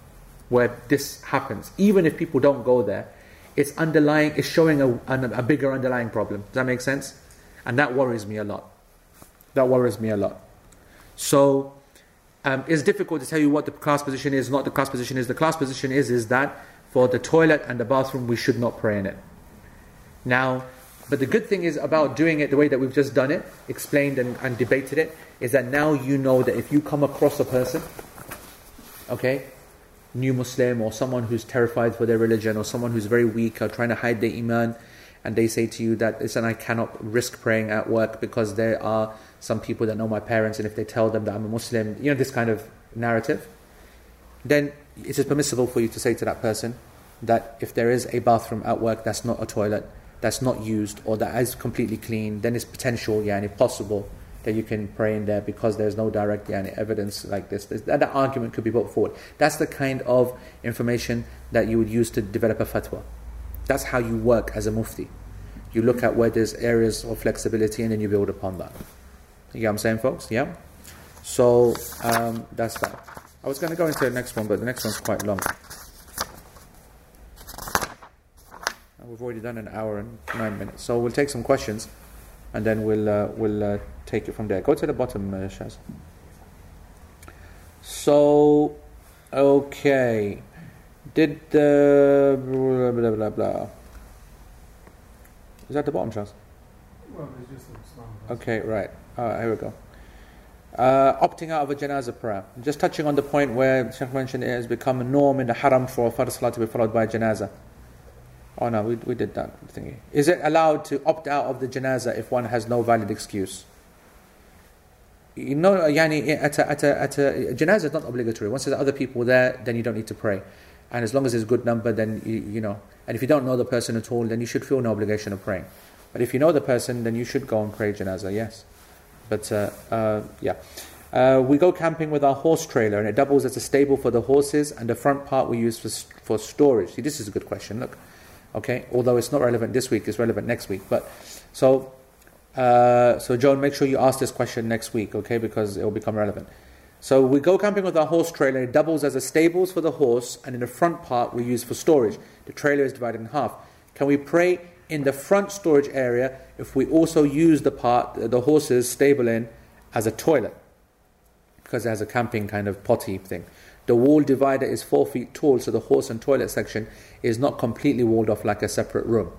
where this happens, even if people don't go there, it's underlying, it's showing a, a, bigger underlying problem. Does that make sense? And that worries me a lot. That worries me a lot. So, um, it's difficult to tell you what the class position is, not the class position is. The class position is is that for the toilet and the bathroom, we should not pray in it. Now, but the good thing is about doing it the way that we've just done it, explained and, and debated it, is that now you know that if you come across a person, okay, new Muslim or someone who's terrified for their religion or someone who's very weak or trying to hide their iman, and they say to you that listen, I cannot risk praying at work because there are some people that know my parents, and if they tell them that I'm a Muslim, you know this kind of narrative, then it is permissible for you to say to that person that if there is a bathroom at work that's not a toilet, that's not used or that is completely clean, then it's potential, yeah, and if possible, that you can pray in there because there's no direct yeah, evidence like this. That, that argument could be put forward. That's the kind of information that you would use to develop a fatwa. That's how you work as a mufti. You look at where there's areas of flexibility and then you build upon that. You know what I'm saying, folks? Yeah? So, um, that's that. I was going to go into the next one, but the next one's quite long. We've already done an hour and nine minutes, so we'll take some questions, and then we'll uh, we'll uh, take it from there. Go to the bottom, uh, Shaz. So, okay, did the blah blah blah blah. Is that the bottom, Shaz? Well, there's just some Okay, right. here we go. Uh, opting out of a janazah prayer. Just touching on the point where Sheikh mentioned it has become a norm in the haram for a fard salah to be followed by a janazah. Oh no, we, we did that thingy. Is it allowed to opt out of the janazah if one has no valid excuse? You know, yani, at a, at a, at a, janazah is not obligatory. Once there's other people there, then you don't need to pray. And as long as there's a good number, then you, you know. And if you don't know the person at all, then you should feel no obligation of praying. But if you know the person, then you should go and pray janazah, yes. But uh, uh, yeah. Uh, we go camping with our horse trailer and it doubles as a stable for the horses and the front part we use for, for storage. See, this is a good question. Look. Okay, although it's not relevant this week, it's relevant next week. But so, uh, so Joan, make sure you ask this question next week, okay, because it will become relevant. So we go camping with our horse trailer. It doubles as a stables for the horse, and in the front part we use for storage. The trailer is divided in half. Can we pray in the front storage area if we also use the part the horses stable in as a toilet? Because it has a camping kind of potty thing. The wall divider is four feet tall, so the horse and toilet section is not completely walled off like a separate room.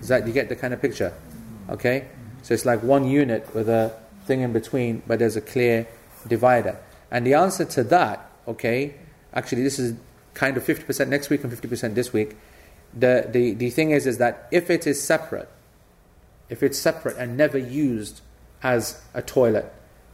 Is that you get the kind of picture? Okay? So it's like one unit with a thing in between, but there's a clear divider. And the answer to that, okay, actually this is kind of 50% next week and 50% this week. The, the, the thing is, is that if it is separate, if it's separate and never used as a toilet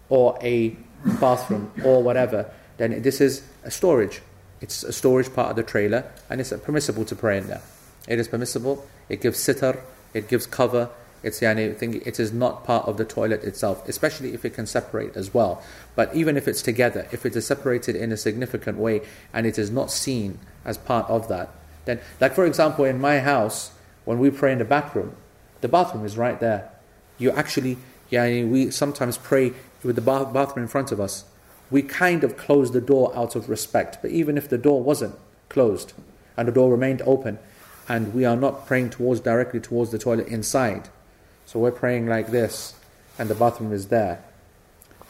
or a bathroom or whatever, then this is a storage. It's a storage part of the trailer and it's permissible to pray in there. It is permissible. It gives sitar, it gives cover. It's yani, thing, it is not part of the toilet itself, especially if it can separate as well. But even if it's together, if it is separated in a significant way and it is not seen as part of that, then, like for example, in my house, when we pray in the back room, the bathroom is right there. You actually, yeah, we sometimes pray with the bath- bathroom in front of us. We kind of close the door out of respect, but even if the door wasn't closed and the door remained open, and we are not praying towards directly towards the toilet inside, so we're praying like this, and the bathroom is there.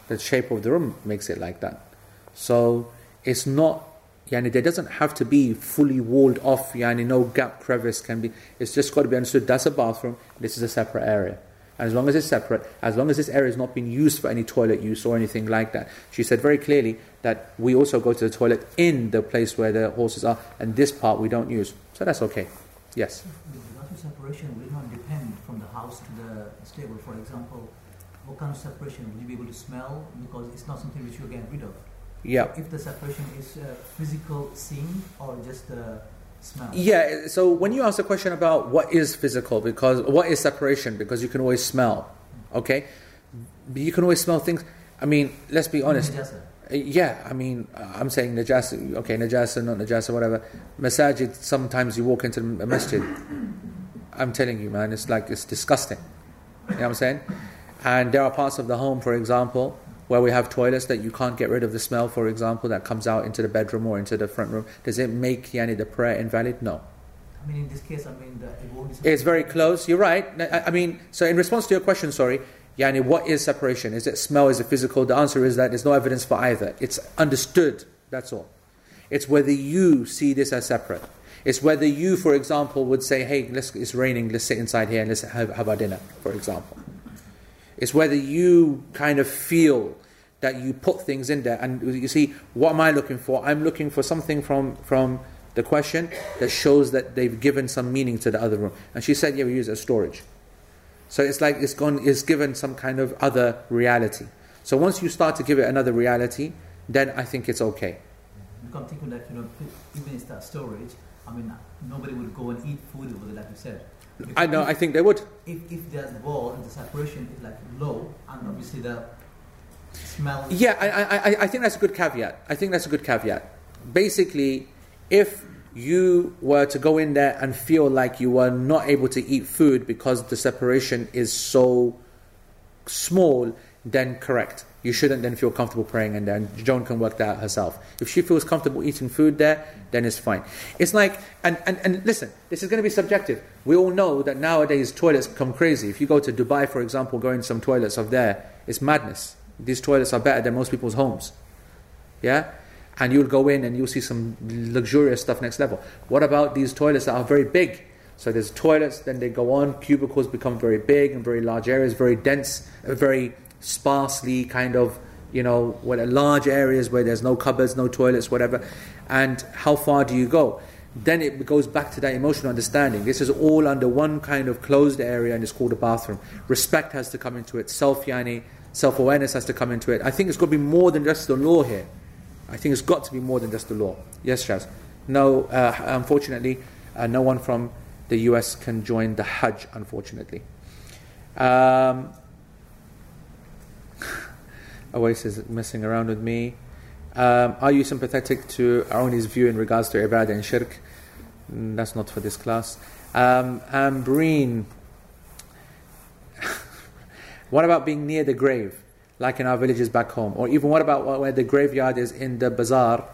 The shape of the room makes it like that. So it's not Yani there doesn't have to be fully walled off, yani no gap crevice can be, it's just got to be understood that's a bathroom, this is a separate area. As long as it's separate, as long as this area is not being used for any toilet use or anything like that. She said very clearly that we also go to the toilet in the place where the horses are, and this part we don't use. So that's okay. Yes? The bathroom separation will not depend from the house to the stable. For example, what kind of separation? Will you be able to smell? Because it's not something which you get rid of. Yeah. If the separation is uh, physical seeing or just uh, smell. Yeah. So when you ask a question about what is physical, because what is separation, because you can always smell, okay, you can always smell things. I mean, let's be honest. Najasa. Yeah, I mean, I'm saying najasa, okay, najasa, not najasa, whatever. Masajid, sometimes you walk into a masjid. I'm telling you, man, it's like, it's disgusting. You know what I'm saying? And there are parts of the home, for example, where we have toilets that you can't get rid of the smell, for example, that comes out into the bedroom or into the front room. Does it make yani, the prayer invalid? No. I mean, in this case, I mean, the, it It's very close. You're right. I I mean, so in response to your question, sorry, Yani, what is separation? Is it smell? Is it physical? The answer is that there's no evidence for either. It's understood. That's all. It's whether you see this as separate. It's whether you, for example, would say, "Hey, let's, it's raining. Let's sit inside here and let's have, have our dinner," for example. It's whether you kind of feel that you put things in there. And you see, what am I looking for? I'm looking for something from from the question that shows that they've given some meaning to the other room. And she said, "Yeah, we use it as storage." So it's like it's gone, it's given some kind of other reality. So once you start to give it another reality, then I think it's okay. You can't think of that, you know, even in that storage, I mean, nobody would go and eat food over there, like you said. I know. I think they would. If, if there's wall and the separation is like low, and obviously the Yeah, I, I, I- think that's a good caveat. I think that's a good caveat. Basically, if you were to go in there and feel like you were not able to eat food because the separation is so small, then correct. You shouldn't then feel comfortable praying in there, and Joan can work that out herself. If she feels comfortable eating food there, then it's fine. It's like, and, and, and listen, this is going to be subjective. We all know that nowadays toilets come crazy. If you go to Dubai, for example, go in some toilets of there, it's madness. These toilets are better than most people's homes. Yeah? And you'll go in and you'll see some luxurious stuff next level. What about these toilets that are very big? So there's toilets, then they go on, cubicles become very big and very large areas, very dense, very sparsely kind of, you know, what large areas where there's no cupboards, no toilets, whatever. And how far do you go? Then it goes back to that emotional understanding. This is all under one kind of closed area and it's called a bathroom. Respect has to come into it. Self yani, self awareness has to come into it. I think it's got to be more than just the law here. I think it's got to be more than just the law. Yes, Shaz. No, uh, unfortunately, uh, no one from the US can join the Hajj, unfortunately. Um, Oasis is messing around with me. Um, are you sympathetic to Aroni's view in regards to ibadah and shirk? Mm, That's not for this class. Um, Ambreen. What about being near the grave, like in our villages back home? Or even what about where the graveyard is in the bazaar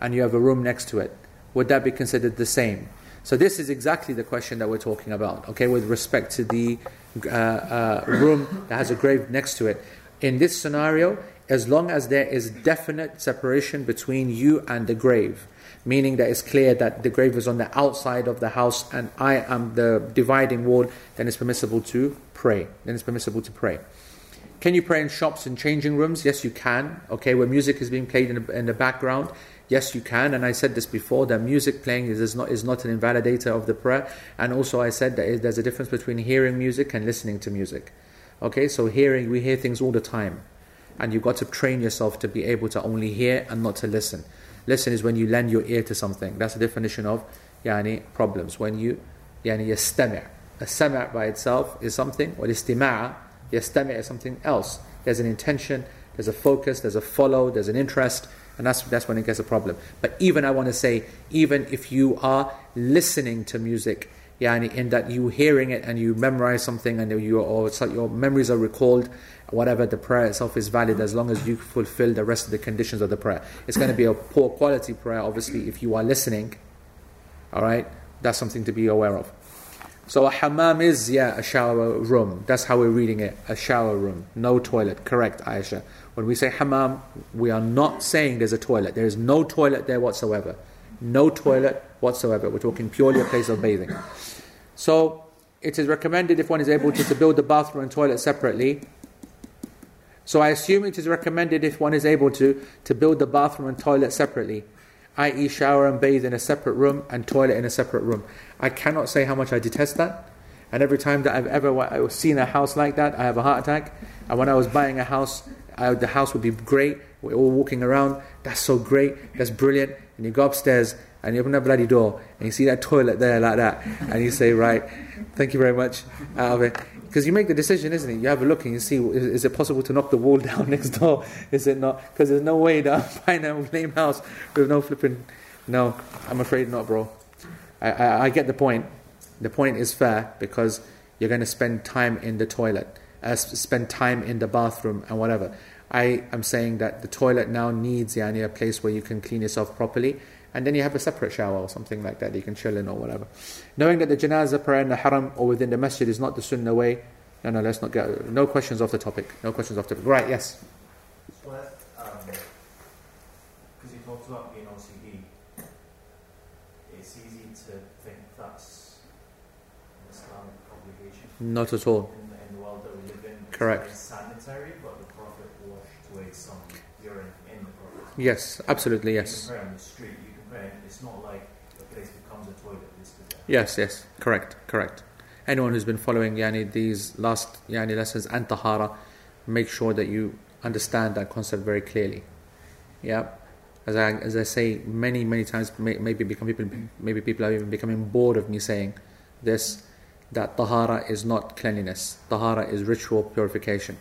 and you have a room next to it? Would that be considered the same? So this is exactly the question that we're talking about, okay, with respect to the uh, uh, room that has a grave next to it. in this scenario, as long as there is definite separation between you and the grave, meaning that it's clear that the grave is on the outside of the house and I am the dividing wall, then it's permissible to pray. Then it's permissible to pray. Can you pray in shops and changing rooms? Yes, you can. Okay, where music is being played in the, in the background. Yes, you can. And I said this before that music playing is, is, not, is not an invalidator of the prayer. And also, I said that there's a difference between hearing music and listening to music. Okay, so hearing, we hear things all the time. And you've got to train yourself to be able to only hear and not to listen. Listen is when you lend your ear to something. That's the definition of yani, problems. When you yani, yastami'. A sama' by itself is something, or istima' Yastami' is something else. There's an intention, there's a focus, there's a follow, there's an interest, and that's, that's when it gets a problem. But even I want to say, even if you are listening to music, yani in that you hearing it and you memorize something and you or like your memories are recalled, whatever the prayer itself is valid as long as you fulfill the rest of the conditions of the prayer. It's going to be a poor quality prayer, obviously, if you are listening. All right, that's something to be aware of. So a hammam is, yeah, a shower room. That's how we're reading it. A shower room. No toilet. Correct, Aisha. When we say hammam, we are not saying there's a toilet. There is no toilet there whatsoever. No toilet whatsoever. We're talking purely a place of bathing. So it is recommended if one is able to, to build the bathroom and toilet separately. So I assume it is recommended if one is able to, to build the bathroom and toilet separately i.e., shower and bathe in a separate room and toilet in a separate room. I cannot say how much I detest that. And every time that I've ever seen a house like that, I have a heart attack. And when I was buying a house, I, the house would be great. We're all walking around. That's so great. That's brilliant. And you go upstairs and you open that bloody door and you see that toilet there like that. And you say, right, thank you very much. Out of it. Because you make the decision, isn't it? You have a look and you see, is, is it possible to knock the wall down next door? Is it not? Because there's no way that I'm buying a lame house with no flipping. No, I'm afraid not, bro. I, I, I, get the point. The point is fair because you're going to spend time in the toilet, uh, spend time in the bathroom and whatever. I am saying that the toilet now needs yani, a place where you can clean yourself properly and then you have a separate shower or something like that you can chill in or whatever. Knowing that the janazah prayer in the haram or within the masjid is not the sunnah way, no, no, let's not get, no questions off the topic, no questions off the topic. Right, yes? Because um, you talked about being OCD, it's easy to think that's an Islamic obligation. Not at all. In, in the world that we live in, Correct. It's sanitary, but the Prophet washed away some urine in Yes, absolutely, yes. You can pray on the street, it's not like the place becomes a toilet. Yes, yes, correct, correct. Anyone who's been following yani, these last yani, lessons and tahara, make sure that you understand that concept very clearly. Yeah, as I as I say many many times, may, maybe become people maybe people are even becoming bored of me saying this. That tahara is not cleanliness. Tahara is ritual purification.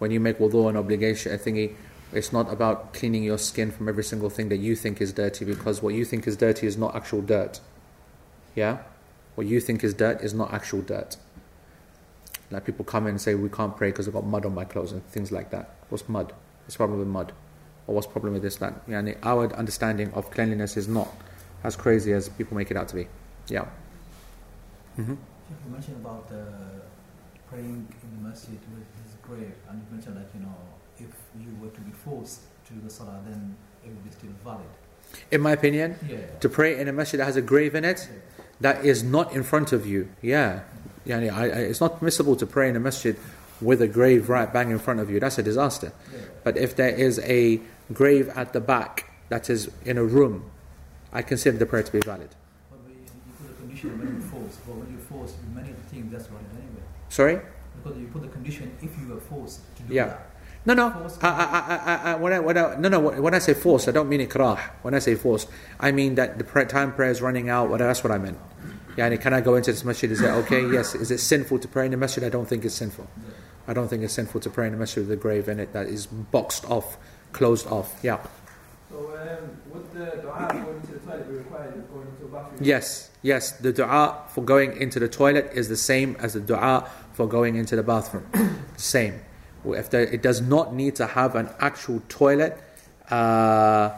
When you make wudu an obligation, a thingy, it's not about cleaning your skin from every single thing that you think is dirty because what you think is dirty is not actual dirt. Yeah? What you think is dirt is not actual dirt. Like people come in and say, We can't pray because I've got mud on my clothes and things like that. What's mud? What's the problem with mud? Or what's the problem with this, that? Yeah, our understanding of cleanliness is not as crazy as people make it out to be. Yeah. Mm-hmm. You mentioned about uh, praying in the masjid with his grave, and you mentioned that, you know, if you were to be forced to do the salah, then it would be still valid. In my opinion, yeah. to pray in a masjid that has a grave in it, yeah. that is not in front of you. Yeah. yeah I, I, it's not permissible to pray in a masjid with a grave right bang in front of you. That's a disaster. Yeah. But if there is a grave at the back that is in a room, I consider the prayer to be valid. But you put a condition when you're forced. But when you're forced, many things that's valid anyway. Sorry? Because you put the condition if you were forced to do yeah. that. No, no. I, I, I, I, when I, when I, no, no. When I say force, I don't mean ikrah. When I say force, I mean that the time prayer is running out. What that's what I meant. Yeah, And can I go into this masjid? Is that okay? Yes. Is it sinful to pray in the masjid? I don't think it's sinful. I don't think it's sinful to pray in the masjid with a grave in it that is boxed off, closed off. Yeah. So um, would the dua going into the toilet be required going into a bathroom? Yes, yes. The dua for going into the toilet is the same as the dua for going into the bathroom. same if it does not need to have an actual toilet uh,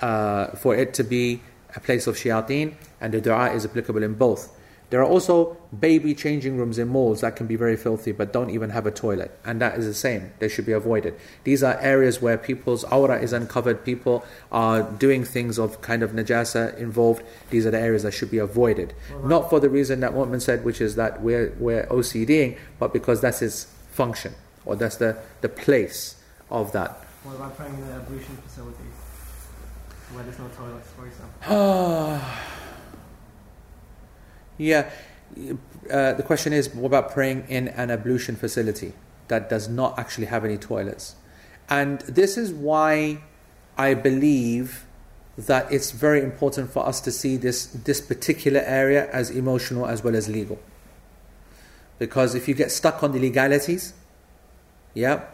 uh, for it to be a place of shayateen, and the dua is applicable in both. There are also baby changing rooms in malls that can be very filthy but don't even have a toilet. And that is the same. They should be avoided. These are areas where people's aura is uncovered. People are doing things of kind of najasa involved. These are the areas that should be avoided. Not for the reason that Mu'min said, which is that we're, we're OCDing, but because that's its function or that's the, the place of that. What about praying in the ablution facilities where there's no toilets, for example? yeah. Uh, the question is what about praying in an ablution facility that does not actually have any toilets? And this is why I believe that it's very important for us to see this, this particular area as emotional as well as legal. Because if you get stuck on the legalities, yeah,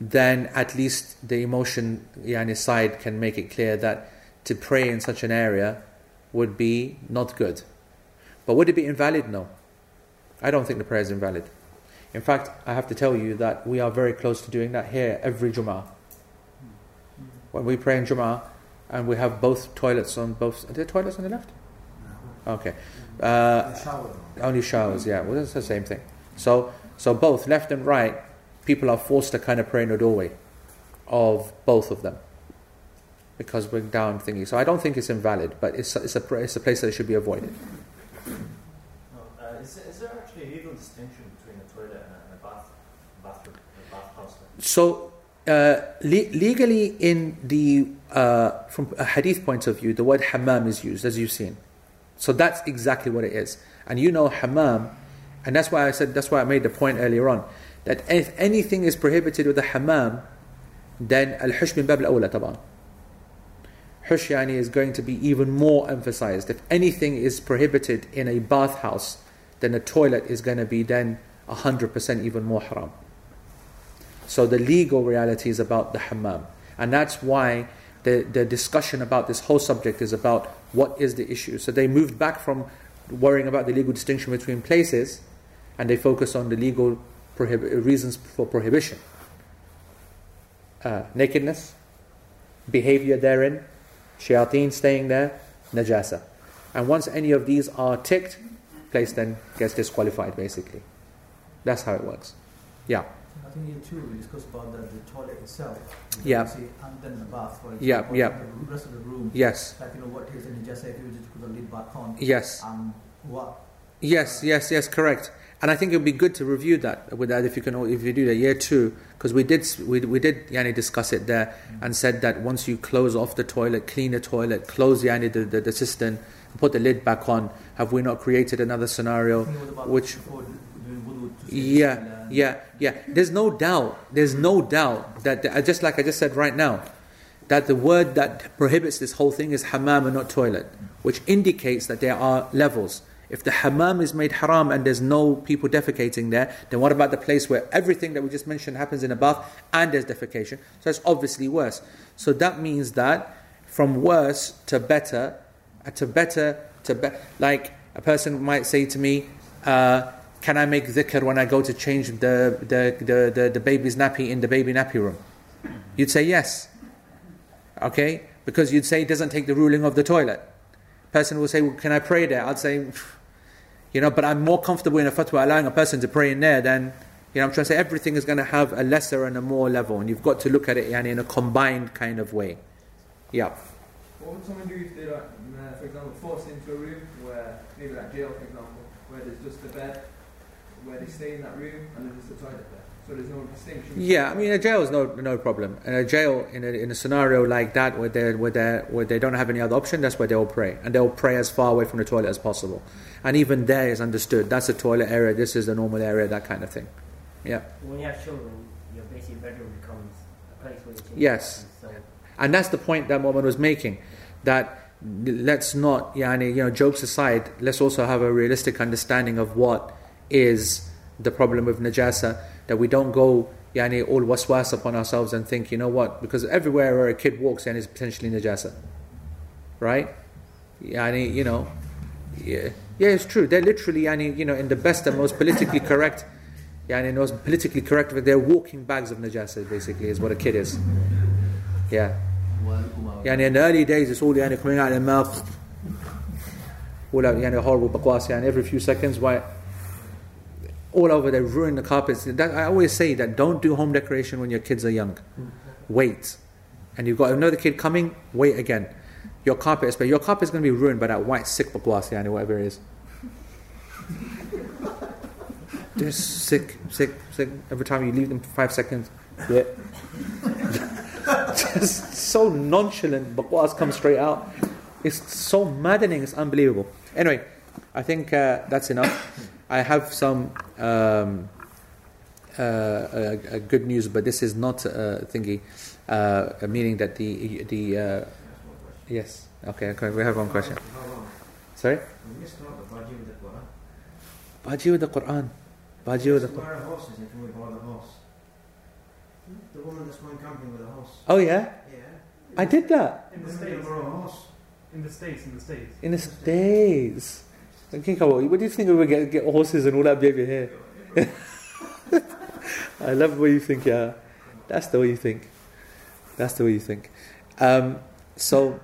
then at least the emotion yani, side can make it clear that to pray in such an area would be not good. But would it be invalid? No. I don't think the prayer is invalid. In fact, I have to tell you that we are very close to doing that here every Jummah. When we pray in Jummah and we have both toilets on both. Are there toilets on the left? Okay. Uh, only showers, yeah. Well, it's the same thing. So, so both left and right people are forced to kind of pray in the doorway of both of them because we're down thingy. So I don't think it's invalid, but it's a, it's a, it's a place that should be avoided. uh, is, is, there actually a legal distinction between a toilet and a, bath, bathroom, a bathhouse? So uh, le- legally, in the uh, from a hadith point of view, the word hammam is used, as you've seen. So that's exactly what it is. And you know hammam, and that's why I said that's why I made the point earlier on that if anything is prohibited with the hammam, then al-hush min bab al-awla. Hush yani is going to be even more emphasized. If anything is prohibited in a bathhouse, then a toilet is going to be then 100% even more haram. So the legal reality is about the hammam. And that's why the, the discussion about this whole subject is about what is the issue. So they moved back from worrying about the legal distinction between places and they focus on the legal prohib- reasons for prohibition uh, nakedness, behavior therein, shayateen staying there, najasa. And once any of these are ticked, place then gets disqualified basically. That's how it works. Yeah. I think here too we discussed about the, the toilet itself. Yeah. and then the bath, for example. Yeah, yeah. The rest of the room. Yes. Like you know what is the najasa if you just put the lid back on. Yes. And what? Yes, yes, yes, correct. And I think it would be good to review that with that if you can if you do that year two because we did we, we did yani discuss it there mm-hmm. and said that once you close off the toilet, clean the toilet, close yani the, the, the cistern, put the lid back on. Have we not created another scenario which? Yeah, yeah, yeah. There's no doubt. There's no doubt that just like I just said right now, that the word that prohibits this whole thing is hammam and not toilet, which indicates that there are levels. If the hammam is made haram and there's no people defecating there, then what about the place where everything that we just mentioned happens in a bath and there's defecation? So it's obviously worse. So that means that from worse to better, uh, to better to better, like a person might say to me, uh, can I make dhikr when I go to change the, the, the, the, the baby's nappy in the baby nappy room? You'd say yes. Okay? Because you'd say it doesn't take the ruling of the toilet. Person will say, well, can I pray there? I'd say, you know, but I'm more comfortable in a fatwa allowing a person to pray in there than, you know, I'm trying to say everything is going to have a lesser and a more level, and you've got to look at it yani, in a combined kind of way. Yeah. What would someone do if they're, like, uh, for example, forced into a room where, maybe like jail, for example, where there's just a bed, where they stay in that room, and there's just a toilet there? So there's no distinction. Yeah, I mean, a jail is no no problem. And a jail in a, in a scenario like that, where they where they where they don't have any other option, that's where they'll pray, and they'll pray as far away from the toilet as possible. And even there is understood. That's a toilet area. This is the normal area. That kind of thing. Yeah. When you have children, your basic bedroom becomes a place where you Yes. So. And that's the point that Muhammad was making. That let's not, yani, you know, jokes aside, let's also have a realistic understanding of what is the problem with najasa that we don't go yani, all waswas upon ourselves and think, you know what, because everywhere where a kid walks and is potentially najasa. Right? Yani, you know, yeah, yeah, it's true. They're literally, yani, you know, in the best and most politically correct, yani, most politically correct, but they're walking bags of najasa, basically, is what a kid is. Yeah. Yani, in the early days, it's all yani, coming out of their mouth, all out, yani, horrible baqwas, yani, every few seconds, why? All over, they ruin the carpets. That, I always say that don't do home decoration when your kids are young. Wait. And you've got another kid coming, wait again. Your carpet is, but your carpet is going to be ruined by that white sick baqwas, yani, whatever it is. Just sick, sick, sick. Every time you leave them for five seconds, yeah. Just so nonchalant, baqwas come straight out. It's so maddening, it's unbelievable. Anyway, I think uh, that's enough. I have some um, uh, uh, good news, but this is not a thingy, uh, meaning that the the uh, yes. Okay, okay, we have one question. Sorry. Baji with the Quran. Baji with the Quran. The woman that's going camping with a horse. Oh yeah. Yeah. I did that In the States. borrow a horse. In the States, in the States. in the States. What do you think we would get, get horses and all that behavior here? I love the way you think, yeah. That's the way you think. That's the way you think. Um, so,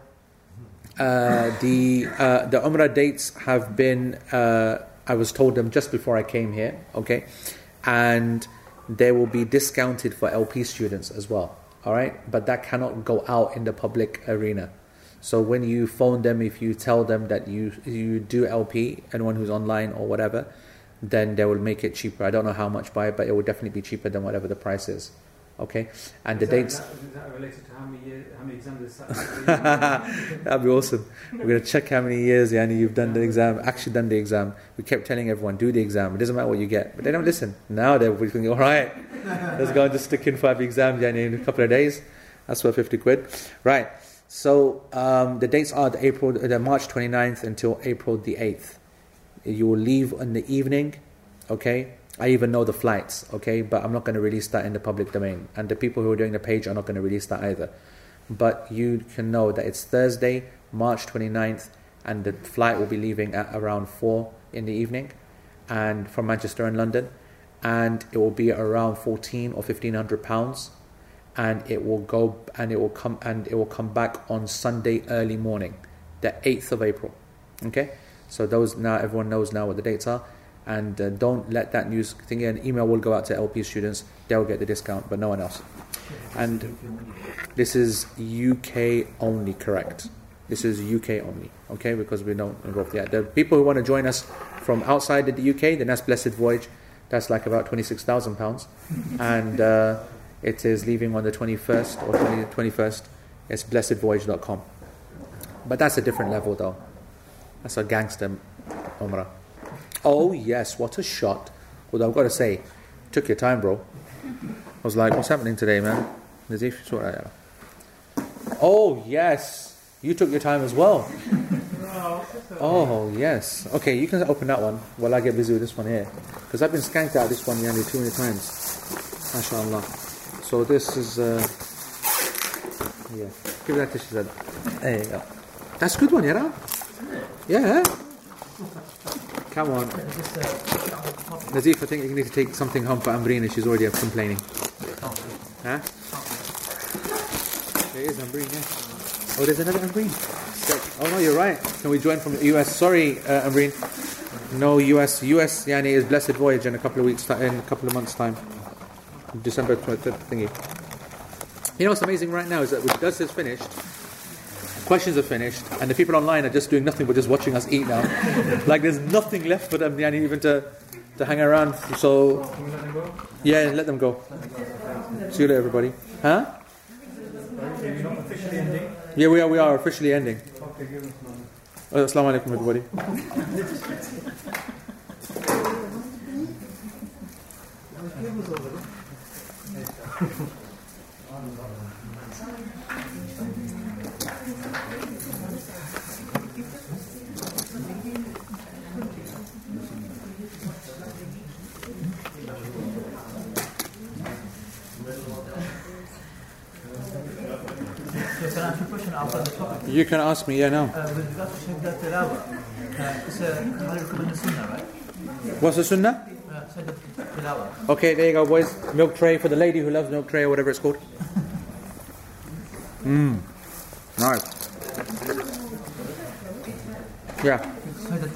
uh, the uh, the Umrah dates have been. Uh, I was told them just before I came here. Okay, and they will be discounted for LP students as well. All right, but that cannot go out in the public arena. So when you phone them, if you tell them that you you do LP, anyone who's online or whatever, then they will make it cheaper. I don't know how much by it, but it will definitely be cheaper than whatever the price is. Okay, and the that- dates. That, is that related to how many years, how many exams is That'd be awesome. We're gonna check how many years, Yani, you've done the exam, actually done the exam. We kept telling everyone, do the exam. It doesn't matter what you get, but they don't listen. Now they're thinking, all right, let's go and just stick in five exams, Yani, in a couple of days. That's worth fifty quid, right? So um, the dates are the April, the March 29th until April the 8th. You will leave in the evening, okay? I even know the flights, okay? But I'm not going to release that in the public domain. And the people who are doing the page are not going to release that either. But you can know that it's Thursday, March 29th, and the flight will be leaving at around 4 in the evening and from Manchester and London. And it will be around 14 or 1500 pounds and it will go and it will come and it will come back on Sunday early morning, the 8th of April. Okay, so those now everyone knows now what the dates are, and uh, don't let that news thing. An email will go out to LP students; they'll get the discount, but no one else. And this is UK only, correct? This is UK only, okay? Because we don't involve yet. The people who want to join us from outside the UK, then that's Blessed Voyage. That's like about twenty-six thousand pounds, and. Uh, it is leaving on the 21st or 20, 21st. It's blessedvoyage.com. But that's a different level though. That's a gangster Umrah. Oh, yes, what a shot. Although I've got to say, took your time, bro. I was like, what's happening today, man? Oh, yes. You took your time as well. Oh, yes. Okay, you can open that one while I get busy with this one here. Because I've been skanked out this one nearly too many times. MashaAllah. So this is, uh, yeah, give that to Shazad. There you go. That's a good one, yeah? Yeah. Come on. Nazif, I think you need to take something home for Ambrina. She's already complaining. Huh? There is Ambreen, yeah. Oh, there's another. Sick. Oh, no, you're right. Can we join from the US? Sorry, uh. No, US. US, Yani, is Blessed Voyage in a couple of weeks, in a couple of months' time. December 25th thingy. You know what's amazing right now is that with Dust is finished, questions are finished, and the people online are just doing nothing but just watching us eat now. like there's nothing left for them, yani, even to, to hang around. So, yeah, let them go. See you later, everybody. Huh? Yeah, we are, we are officially ending. Okay. Uh, Assalamu alaikum, everybody. Ask you a question after the topic? You can ask me, yeah, now. Uh, with regards to Sajda Tilawa, uh, it's a sunnah, right? What's the sunnah? Okay, there you go, boys. Milk tray for the lady who loves milk tray or whatever it's called. Mmm. Nice. Yeah. Sajda